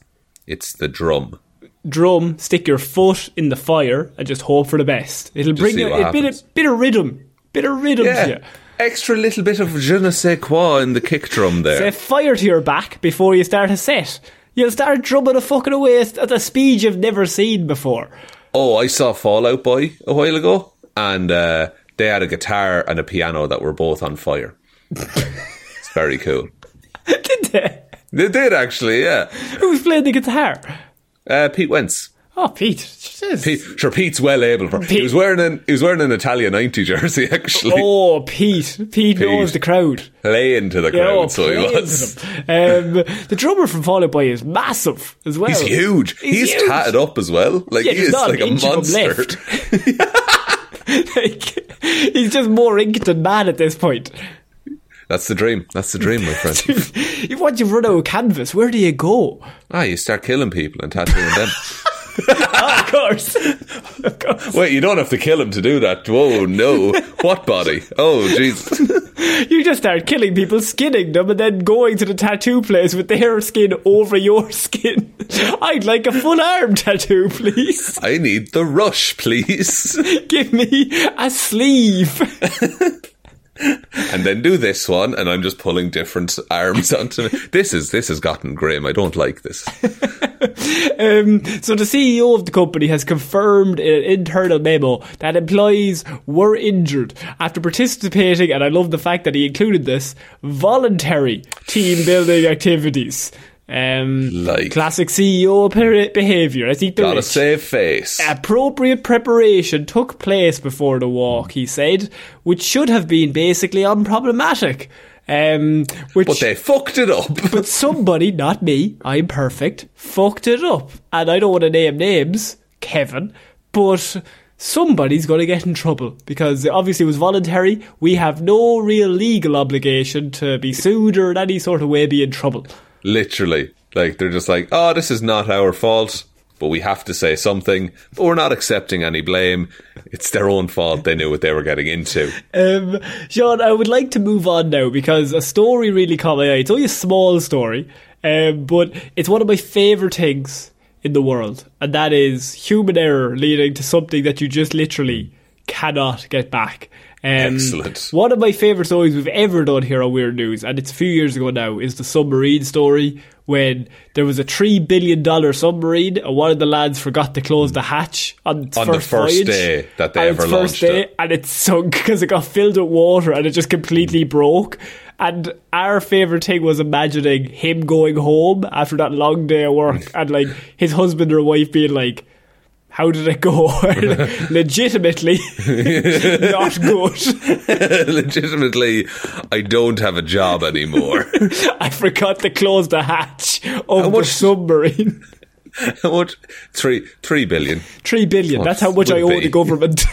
it's the drum. Drum, stick your foot in the fire and just hope for the best. It'll bring you what a bit of, bit of rhythm, bit of rhythm to you. Yeah. Extra little bit of je ne sais quoi in the kick drum there. Set fire to your back before you start a set. You'll start drumming a fucking away at a speed you've never seen before. Oh, I saw Fall Out Boy a while ago, and uh, they had a guitar and a piano that were both on fire. [laughs] very cool. [laughs] Did they? They did actually, yeah. Who was playing the guitar? Uh, Pete Wentz. Oh, Pete. Pete, sure, Pete's well able for. Pete- He was wearing an he was wearing an Italian ninety jersey [laughs] actually. Oh, Pete. Pete. knows the crowd. Playing to the Yeah, crowd, oh, so he was. Um, the drummer from Fall Out Boy is massive as well. He's huge. He's, huge. tatted up as well. Like Yeah, he is like a inch of him monster. [laughs] like, he's just more ink than man at this point. That's the dream. That's the dream, my friend. [laughs] If Once you've run out of canvas, where do you go? ah, you start killing people and tattooing them. [laughs] of course. of course. Wait, you don't have to kill him to do that. Whoa, no. What body? Oh, Jesus. [laughs] You just start killing people, skinning them, and then going to the tattoo place with their skin over your skin. I'd like a full arm tattoo, please. I need the rush, please. Give me a sleeve. And then do this one, and I'm just pulling different arms onto me. This is this has gotten grim. I don't like this. [laughs] Um, so the CEO of the company has confirmed in an internal memo that employees were injured after participating, and I love the fact that he included this, voluntary team building activities. Um, Like- classic CEO behaviour. I think the Gotta rich. save face. Appropriate preparation took place before the walk, he said, which should have been basically unproblematic. Um, which But they fucked it up. [laughs] but somebody, not me, I'm perfect, fucked it up. And I don't want to name names, Kevin, but somebody's going to get in trouble because obviously it was voluntary. We have no real legal obligation to be sued or in any sort of way be in trouble. Literally. Like, they're just like, oh, this is not our fault, but we have to say something, but we're not accepting any blame. It's their own fault. They knew what they were getting into. Um, Sean, I would like to move on now because a story really caught my eye. It's only a small story, um, but it's one of my favourite things in the world, and that is human error leading to something that you just literally cannot get back. Um, Excellent. One of my favourite stories we've ever done here on Weird News, and it's a few years ago now, is the submarine story when there was a three billion dollar submarine and one of the lads forgot to close the hatch on On the first, first voyage, day that they ever first launched day, it. and it sunk [laughs] because it got filled with water and it just completely broke. And our favourite thing was imagining him going home after that long day of work [laughs] and like his husband or wife being like, How did it go? [laughs] [laughs] Legitimately [laughs] not good. Legitimately, I don't have a job anymore. I forgot to close the hatch of the much- submarine. How much? Three, three billion. Three billion. That's how much I owe be? the government.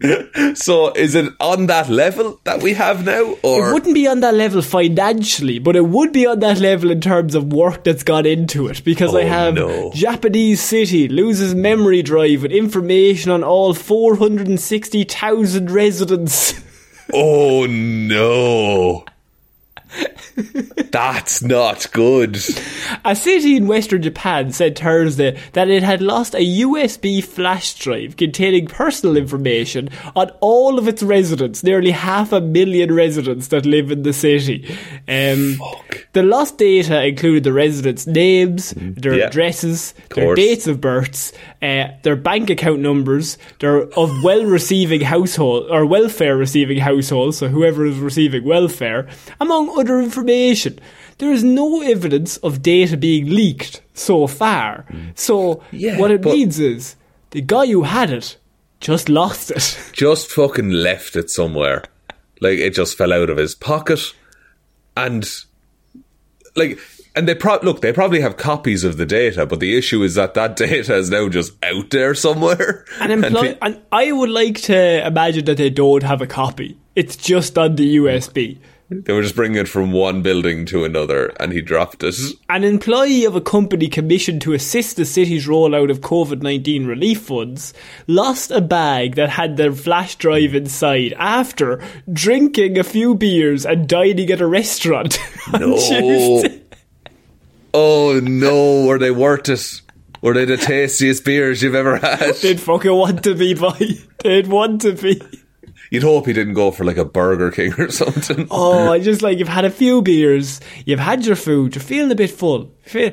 [laughs] So, is it on that level that we have now, or It wouldn't be on that level financially, but it would be on that level in terms of work that's gone into it. Because I Oh, have no. Japanese city loses memory drive with information on all 460,000 residents. [laughs] Oh no. That's not good. A city in western Japan said Thursday that it had lost a USB flash drive containing personal information on all of its residents, nearly half a million residents that live in the city. Um, the lost data included the residents' names, their Yeah. addresses, their dates of births, uh, their bank account numbers, their of well receiving household or welfare receiving households, so whoever is receiving welfare, among other information. There is no evidence of data being leaked so far. So Yeah, what it means is the guy who had it just lost it. [laughs] Just fucking left it somewhere. Like it just fell out of his pocket. And like and they pro- look, they probably have copies of the data, but the issue is that that [laughs] data is now just out there somewhere. [laughs] And, employ- pe- and I would like to imagine that they don't have a copy. It's just on the USB. They were just bringing it from one building to another, and he dropped it. An employee of a company commissioned to assist the city's rollout of COVID 19 relief funds lost a bag that had their flash drive inside after drinking a few beers and dining at a restaurant [laughs] on No. Tuesday. Oh no, were they worth it? Were they the tastiest beers you've ever had? They'd fucking want to be, boy. They'd want to be. You'd hope he didn't go for like a Burger King or [laughs] something. Oh, I just like you've had a few beers, you've had your food, you're feeling a bit full. Feel,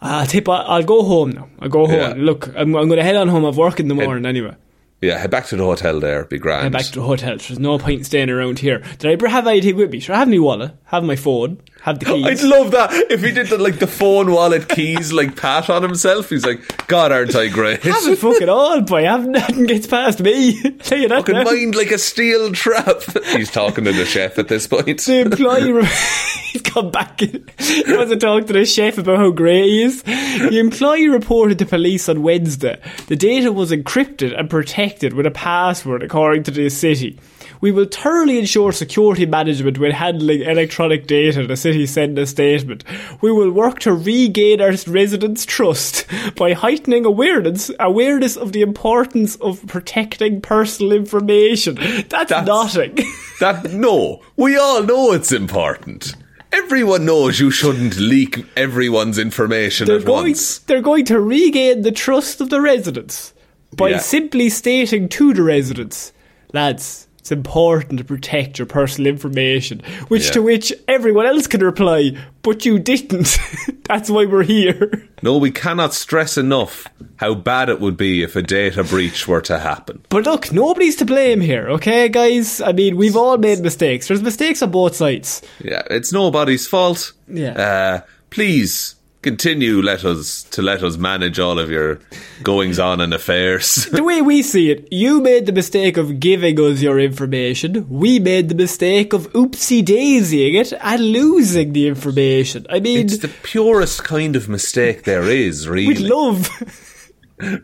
I'll tip. I'll, I'll go home now. I'll go home. Yeah. Look, I'm, I'm going to head on home. I've work in the morning anyway. Yeah, head back to the hotel there. Be grand. Head back to the hotel. There's no point staying around here. Did I ever have anything with me? Should I have my wallet? Have my phone? Have the [gasps] keys? I'd love that if he did the like the phone wallet keys like pat on himself. He's like, God, aren't I great? have it fucking all, boy. Have nothing gets past me. [laughs] Tell you that. Fucking now. mind like a steel trap. [laughs] He's talking to the chef at this point. The employee, re- [laughs] he's come back. He wants to talk to the chef about how great he is. The employee reported to police on Wednesday. The data was encrypted and protected with a password, according to the city. We will thoroughly ensure security management when handling electronic data, the city said in a statement. We will work to regain our residents' trust by heightening awareness awareness of the importance of protecting personal information. That's, That's- nothing. [laughs] That no, we all know it's important. Everyone knows you shouldn't leak everyone's information they're at going, once. they're going to regain the trust of the residents by Yeah. simply stating to the residents, lads, it's important to protect your personal information. Which Yeah. to which everyone else can reply, but you didn't. [laughs] That's why we're here. No, we cannot stress enough how bad it would be if a data breach were to happen. But look, nobody's to blame here, okay, guys? I mean, we've all made mistakes. There's mistakes on both sides. Yeah, it's nobody's fault. Yeah. Uh, please continue let us to let us manage all of your goings on and affairs. [laughs] The way we see it, you made the mistake of giving us your information. We made the mistake of oopsie daisying it and losing the information. I mean, it's the purest kind of mistake there is, really. with love. [laughs]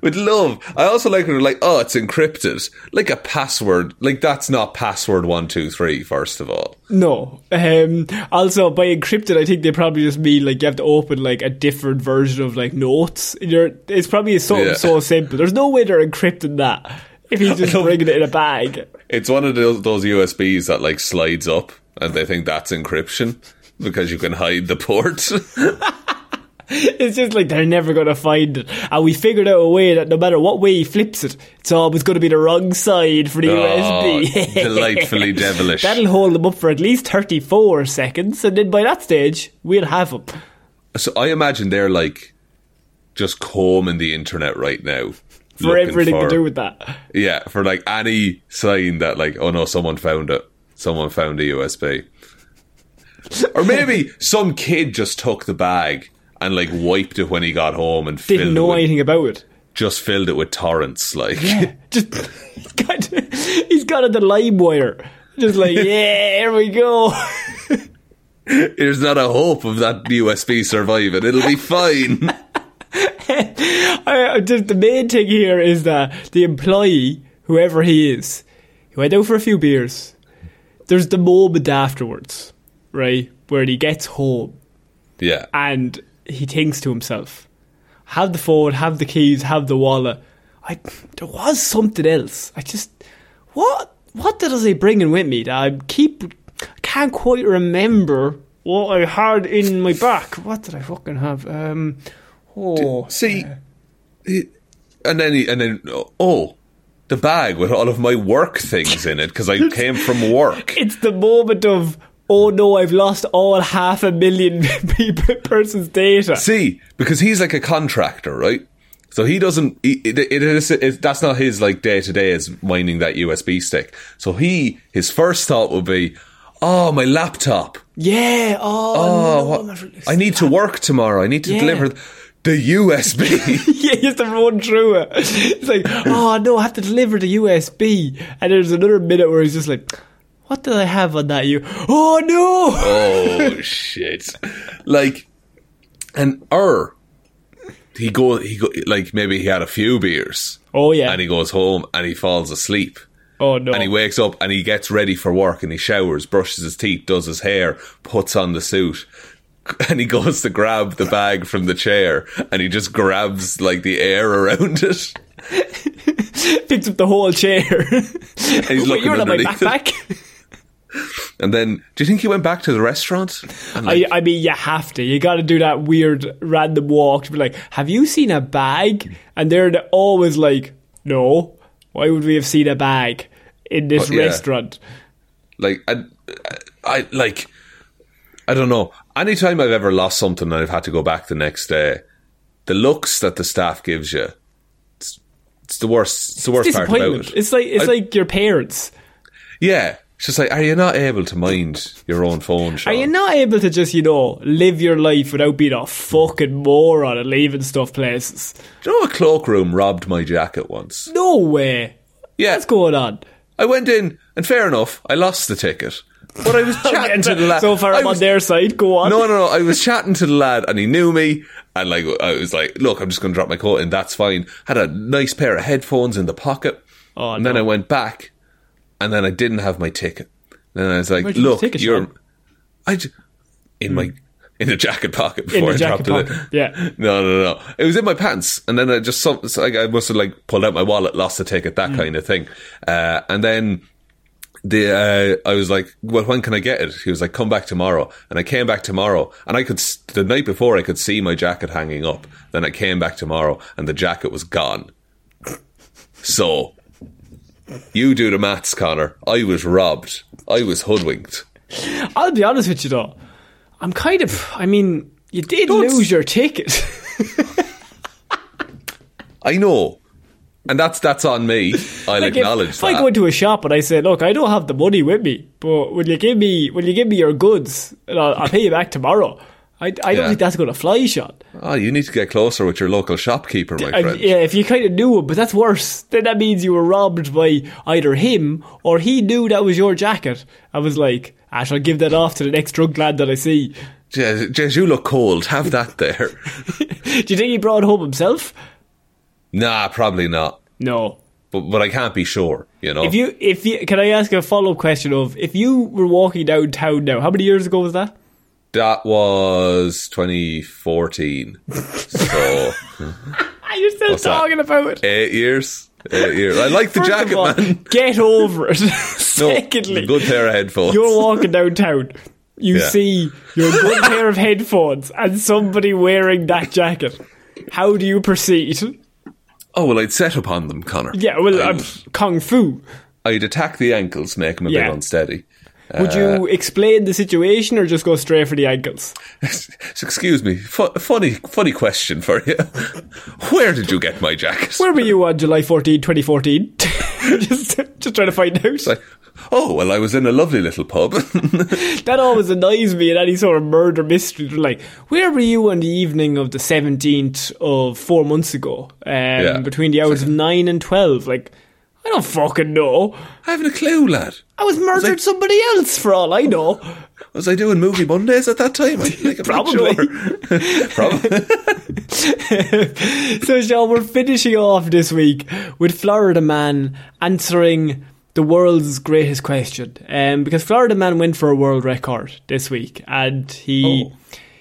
With love. I also like when they're like, oh, it's encrypted. Like a password. Like that's not password one two three. First of all. No. Um, also, by encrypted, I think they probably just mean like you have to open like a different version of like notes. in your- it's probably something Yeah. so simple. There's no way they're encrypting that if he's [laughs] just bringing it in a bag. It's one of those, those USBs that like slides up and they think that's encryption because you can hide the port. [laughs] [laughs] It's just like they're never going to find it. And we figured out a way that no matter what way he flips it, it's always going to be the wrong side for the Oh, USB. [laughs] delightfully devilish. That'll hold them up for at least 34 seconds, and then by that stage, we'll have them. so I imagine they're like just combing the internet right now. For everything for- to do with that. Yeah, for like any sign that like, oh no, someone found it. Someone found a USB. or maybe some kid just took the bag and like wiped it when he got home and Didn't filled know it with, anything about it. just filled it with torrents. Like, [laughs] Just he's got he's got it the LimeWire. Just like [laughs] yeah, here we go. there's not a hope of that USB surviving. It'll be fine. [laughs] I, I just the main thing here is that the employee, whoever he is, he went out for a few beers. There's the moment afterwards, right, where he gets home yeah. and he thinks to himself, "Have the phone, have the keys, have the wallet." I there was something else. I just what what did I say bringing with me that I keep I can't quite remember what I had in my back. What did I fucking have? Um, oh, See, it- and then he, and then oh, the bag with all of my work things in it because I [laughs] came from work. it's the moment of oh no, I've lost all half a million [laughs] people person's data. See, because he's like a contractor, right? So he doesn't. He, it, it is. It, that's not his like day to day is minding that USB stick. So he his first thought would be, "Oh, my laptop. Yeah. Oh, Oh, no, what- I need to work tomorrow. I need to Yeah. deliver the USB." [laughs] yeah, he has to run through it. [laughs] It's like, oh no, I have to deliver the USB. And there's another minute where he's just like, what did I have on that? You, oh no! oh [laughs] shit! Like, and er, he go he go like maybe he had a few beers. Oh yeah. And he goes home and he falls asleep. oh no. And he wakes up and he gets ready for work and he showers, brushes his teeth, does his hair, puts on the suit. [laughs] And he goes to grab the bag from the chair and he just grabs like the air around it. [laughs] picks up the whole chair. he's Wait, you're not my backpack. it. And then, do you think he went back to the restaurant? And I, I mean, you have to. You got to do that weird random walk to be like, "Have you seen a bag?" And they're always like, "No. Why would we have seen a bag in this yeah. restaurant?" like, I, I, like, I don't know. Anytime I've ever lost something and I've had to go back the next day, the looks that the staff gives you, it's, it's the worst. It's the worst part about it. It's like it's I- like your parents. Yeah. It's just like, are you not able to mind your own phone, Sean? Are you not able to just, you know, live your life without being a fucking moron and leaving stuff places? Do you know a cloakroom robbed my jacket once? No way. Yeah. What's going on? I went in, and fair enough, I lost the ticket. But I was [laughs] chatting to the lad. so far, I'm was- on their side. Go on. No, no, no. I was chatting to the lad, and he knew me. And like, I was like, "Look, I'm just going to drop my coat in. That's fine." Had a nice pair of headphones in the pocket. Oh, and then. I went back, and then I didn't have my ticket. And I was like, Where'd you "Look, ticket, you're." Sean? I j- in my in the jacket pocket before I dropped it. pocket, in. yeah. [laughs] No, no, no. It was in my pants, and then I just some like I must have like pulled out my wallet, lost the ticket, that kind of thing. Uh, and then the uh, I was like, well, when can I get it? He was like, come back tomorrow. And I came back tomorrow, and I could the night before I could see my jacket hanging up. Then I came back tomorrow, and the jacket was gone. [laughs] So. You do the maths, Connor. I was robbed. I was hoodwinked. I'll be honest with you though. I'm kind of. I mean, you did Don't- lose your ticket. [laughs] I know, and that's that's on me. I'll Like, if- acknowledge if, that. I go into a shop and I say, "Look, I don't have the money with me, but will you give me will you give me your goods and I'll, I'll pay you back tomorrow?" I, I don't Yeah. think that's going to fly, Sean. oh, you need to get closer with your local shopkeeper, my And, uh, friend. yeah, if you kind of knew it, but that's worse. Then that means you were robbed by either him or he knew that was your jacket. I was like, ah, I shall give that off to the next drug lad that I see. Jez, Jez, you look cold. Have that there. [laughs] Do you think he brought it home himself? Nah, probably not. No. But but I can't be sure. You know. If you, if you, can I ask a follow up question of if you were walking downtown now, how many years ago was that? That was 2014. so [laughs] You're still What's that? talking about it. eight years. Eight years. I like the First jacket, all, man. get over it. [laughs] [laughs] No, Secondly, good pair of headphones. you're walking downtown. You Yeah. see your good pair of headphones and somebody wearing that jacket. How do you proceed? oh well, I'd set upon them, Connor. Yeah, well, uh, kung fu. I'd attack the ankles, make them a Yeah. bit unsteady. Would you explain the situation or just go straight for the ankles? [laughs] Excuse me, fu- funny, funny question for you. [laughs] Where did you get my jacket? Where were you on July 14, 2014? [laughs] just, just trying to find out. Like, oh well, I was in a lovely little pub. That always annoys me in any sort of murder mystery. Like, where were you on the evening of the 17th of four months ago? Um, Between the hours of 9 and 12? Like, I don't fucking know. I haven't a clue, lad. I was murdered I- somebody else for all I know. Was I doing movie Mondays at that time? I, I'm Probably. Sure. [laughs] [laughs] Probably. so, Sean, we're finishing off this week with Florida Man answering the world's greatest question. Um, because Florida Man went for a world record this week, and he Oh.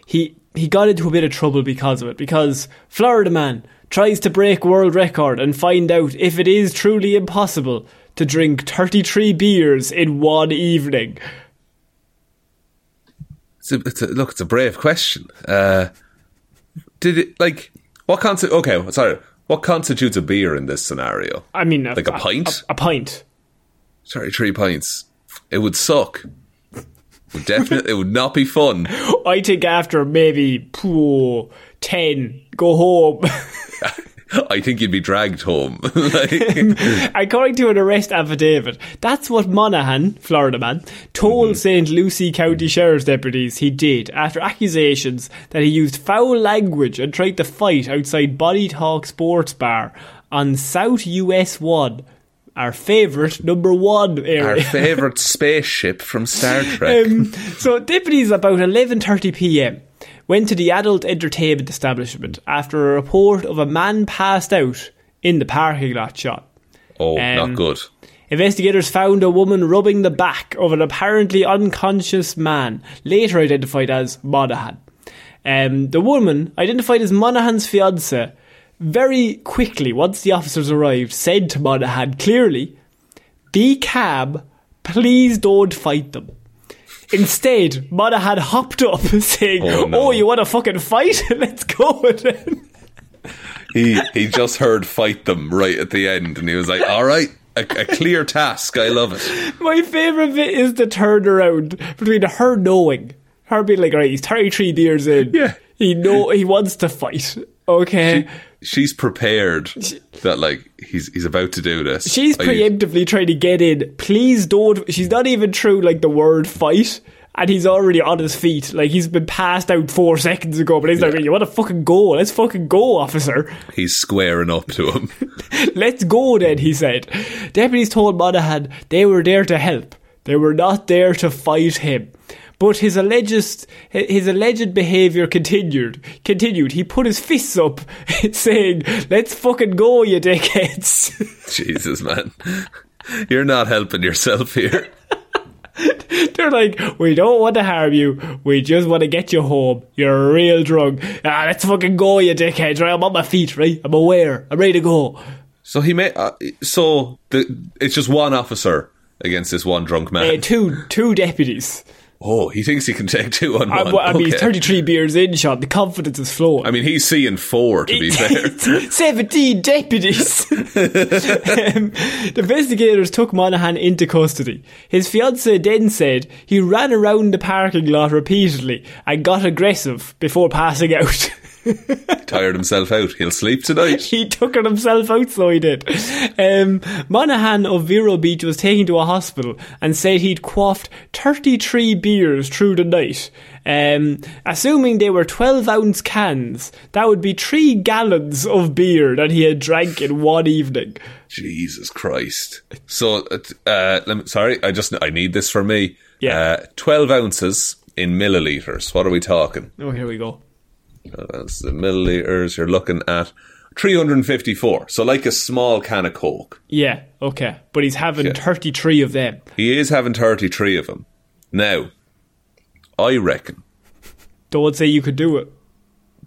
he he got into a bit of trouble because of it. Because Florida Man tries to break world record and find out if it is truly impossible to drink 33 beers in one evening. It's a, it's a, look, it's a brave question. Uh, did it like what constitutes? Okay, sorry. What constitutes a beer in this scenario? I mean, Like a pint? A, pint. Sorry, three pints. It would suck. Would definitely, it would not be fun. [laughs] I think after maybe poo, 10, go home. [laughs] [laughs] I think you'd be dragged home. [laughs] like, [laughs] According to an arrest affidavit, that's what Monaghan, Florida man, told St. Lucie County Sheriff's deputies he did after accusations that he used foul language and tried to fight outside Body Talk Sports Bar on South US 1, our favourite number one area. our favourite spaceship from Star Trek. Um, so deputies about 11:30 p.m. went to the adult entertainment establishment after a report of a man passed out in the parking lot shot. oh, um, not good. Investigators found a woman rubbing the back of an apparently unconscious man, later identified as Monaghan. Um, the woman, identified as Monaghan's fiance, very quickly, once the officers arrived, said to Monaghan clearly, Be calm, please don't fight them. Instead, Monaghan hopped up [laughs] saying, Oh, Oh, you want to fucking fight? [laughs] Let's go then. He he just heard fight them right at the end, and he was like, "All right, a, a clear task. I love it." My favourite bit is the turnaround between her knowing, her being like, right, he's 33 beers in. Yeah. He know he wants to fight. Okay. She's prepared that like he's he's about to do this. She's preemptively trying to get in. Please don't. She's not even true, like the word fight. And he's already on his feet. Like he's been passed out four [laughs] seconds ago. But he's like, you want to fucking go? Let's fucking go, officer. He's squaring up to him. [laughs] Let's go then, he said. Deputies told Monaghan they were there to help. They were not there to fight him. But his alleged his alleged behaviour continued. Continued. He put his fists up, [laughs] saying, "Let's fucking go, you dickheads." [laughs] Jesus, man, you're not helping yourself here. [laughs] They're like, "We don't want to harm you. We just want to get you home. You're a real drunk. Ah, let's fucking go, you dickheads. Right? I'm on my feet. Right? I'm aware. I'm ready to go." So he may. Uh, so the it's just one officer against this one drunk man. Uh, two two deputies. Oh, he thinks he can take two on I, one. I mean, he's Okay. 33 beers in, Sean. The confidence is flowing. I mean, he's seeing four. To be [laughs] fair, 17 deputies. [laughs] um, the investigators took Monaghan into custody. His fiancée then said he ran around the parking lot repeatedly and got aggressive before passing out. [laughs] [laughs] tired himself out. He'll sleep tonight. [laughs] he took it himself out, so he did. Um, Monaghan of Vero Beach was taken to a hospital and said he'd quaffed 33 beers through the night. Um, assuming they were 12 ounce cans, that would be three gallons of beer that he had drank in one evening. Jesus Christ. So, uh, let me, sorry, I just I need this for me. Yeah. Uh, Twelve ounces in milliliters. What are we talking? Oh, here we go. 12 the milliliters. You're looking at 354. So like a small can of Coke. Yeah, okay. But he's having Yeah. 33 of them. He is having 33 of them. Now, I reckon. Don't say you could do it.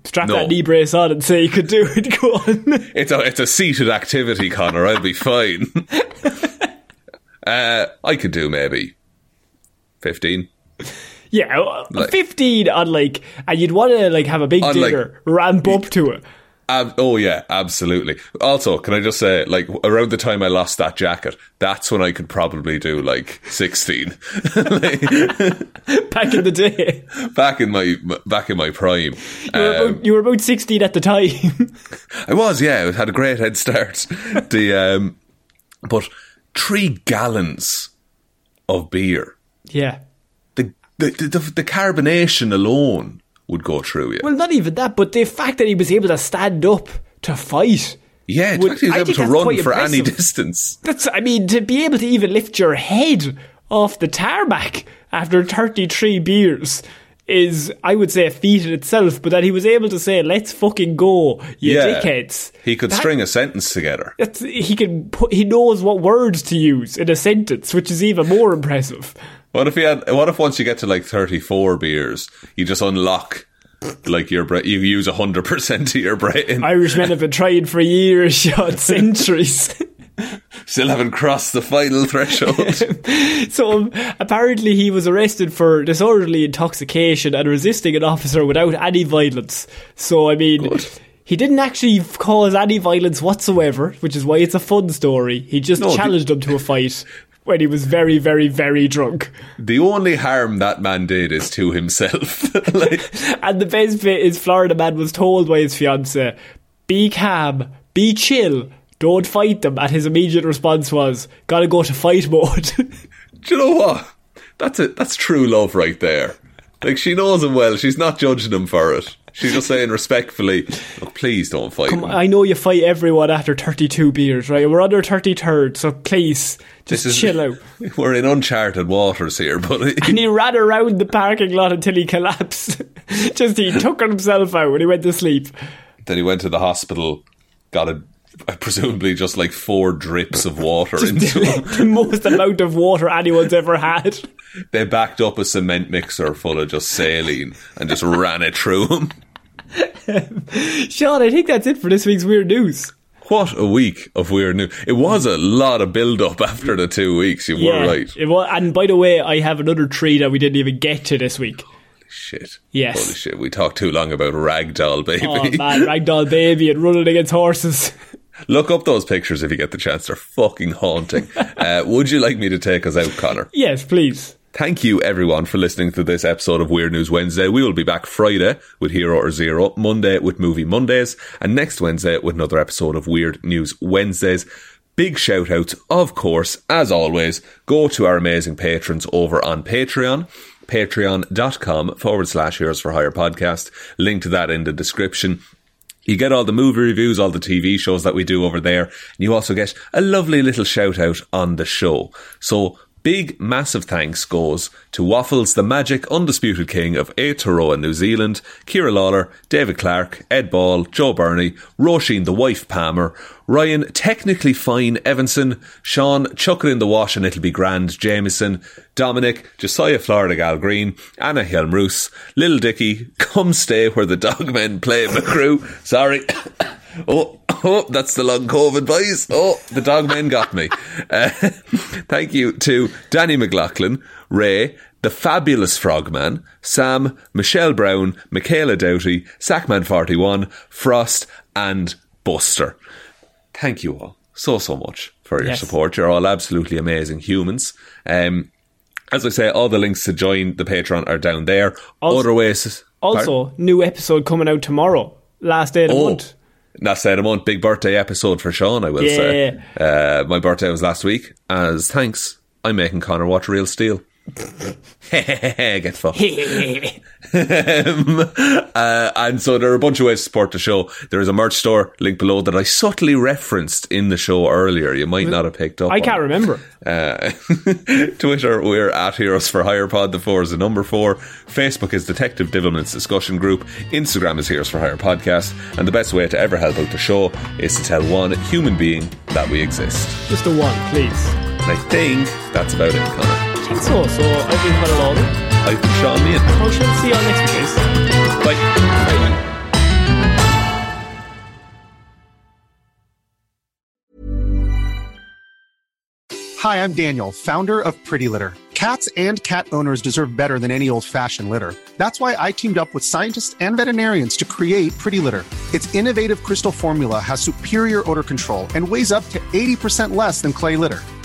Strap No. that knee brace on and say you could do it. [laughs] Go on. It's a, it's a seated activity, Connor. I'll be fine. [laughs] uh, I could do maybe 15. Yeah, uh, Like- 15 on like, and you'd want to like have a big On, like, dinner, ramp up to it. Ab- oh yeah, absolutely. Also, can I just say, like around the time I lost that jacket, that's when I could probably do like sixteen. Like, [laughs] Back in the day. back in my back in my prime, You were, Um, about, you were about 16 at the time. [laughs] I was. Yeah, I had a great head start. [laughs] the um, but three gallons of beer. yeah. The the, the the carbonation alone would go through you. Well, not even that, but the fact that he was able to stand up to fight. yeah, would- to I able to run for any impressive. distance. That's, I mean, to be able to even lift your head off the tarmac after 33 beers is, I would say, a feat in itself. But that he was able to say, let's fucking go, you Yeah, dickheads. he could That- string a sentence together. He can put, he knows what words to use in a sentence, which is even more impressive. What if you had? What if once you get to like thirty-four beers, you just unlock like your brain? You use hundred percent of your brain. Irishmen have been trying for years, [laughs] shot centuries. Still haven't crossed the final [laughs] threshold. [laughs] So um, apparently he was arrested for disorderly intoxication and resisting an officer without any violence. So I mean, Good. he didn't actually cause any violence whatsoever, which is why it's a fun story. He just No, the- challenged him to a fight when he was very, very, very drunk. the only harm that man did is to himself. [laughs] like, And the best bit is Florida man was told by his fiance, "Be calm, be chill." Don't fight them, and his immediate response was, "Gotta go to fight mode." [laughs] do you know what? That's it. That's true love right there. Like she knows him well. She's not judging him for it. She's just saying respectfully, "Look, please don't fight Come I know you fight everyone after 32 beers, right? We're under 33rd, so please, just is- chill out. [laughs] We're in uncharted waters here, but [laughs] And he ran around the parking lot until he collapsed. [laughs] just he took himself out when he went to sleep. then he went to the hospital, got a presumably just like four drips of water into him. the most amount of water anyone's ever had. They backed up a cement mixer full of just saline and just ran it through him. [laughs] Shaun, I think that's it for this week's weird news. What a week of weird news. It was a lot of build up [laughs] after the two weeks, you were right. It wa- and by the way, I have another tree that we didn't even get to this week. Holy shit. Yes. Holy shit. We talked too long about Ragdoll Baby. Oh man, ragdoll baby and running against horses. [laughs] Look up those pictures if you get the chance. They're fucking haunting. uh, would you like me to take us out, Connor? yes, please. Thank you, everyone, for listening to this episode of Weird News Wednesday. We will be back Friday with Hero or Zero, Monday with Movie Mondays, and next Wednesday with another episode of Weird News Wednesdays. Big shout outs, of course, as always, go to our amazing patrons over on Patreon. Patreon.com forward slash Heroes for Hire podcast. Link to that in the description. You get all the movie reviews, all the TV shows that we do over there. And you also get a lovely little shout out on the show. So big, massive thanks goes to Waffles, the magic undisputed king of Aotearoa, New Zealand, Ciara Lawler, David Clarke, Ed Ball, Joe Bernie, Róisín, the wife Palmer, Ryan, technically fine Evanson, Shaun, chuck it in the wash and it'll be grand, Jamieson, Dominic, Jessiah Florida Gal Green, Anna Hjelmroos, Little Dicky, come stay where the dogmen play McGrew. Sorry. [coughs] Oh, oh, that's the long COVID, boys. Oh, the dogmen got me. Uh, [laughs] thank you to Danny McLaughlin, Ray, the fabulous Frogman, Sam, Michelle Browne, Michaela Doughty, Sackman41, Frost, and Buster. Thank you all so, so much for your Yes. support. You're all absolutely amazing humans. Um, as I say, all the links to join the Patreon are down there. Also- Other ways. Also, new episode coming out tomorrow. Last day of the Oh, month. That's said a month. Big birthday episode for Shaun, I will say. Uh, my birthday was last week. As thanks, I'm making Connor watch Real Steel. [laughs] Get fucked. [laughs] um, uh, and so there are a bunch of ways to support the show. There is a merch store link below that I subtly referenced in the show earlier. You might not have picked up. I can't it. remember. [laughs] Uh, Twitter, we're at Heroes for Hire Pod. The four is the number four. Facebook is Detective Divilment's discussion group. Instagram is Heroes for Hire Podcast. And the best way to ever help out the show is to tell one human being that we exist. Just a one, please. And I think that's about it, Connor. I think so. So I've been Connor Lawler. I've been Shaun I shall see you next week, guys. Bye. Hi, I'm Daniel, founder of Pretty Litter. Cats and cat owners deserve better than any old fashioned litter. That's why I teamed up with scientists and veterinarians to create Pretty Litter. Its innovative crystal formula has superior odor control and weighs up to 80% less than clay litter.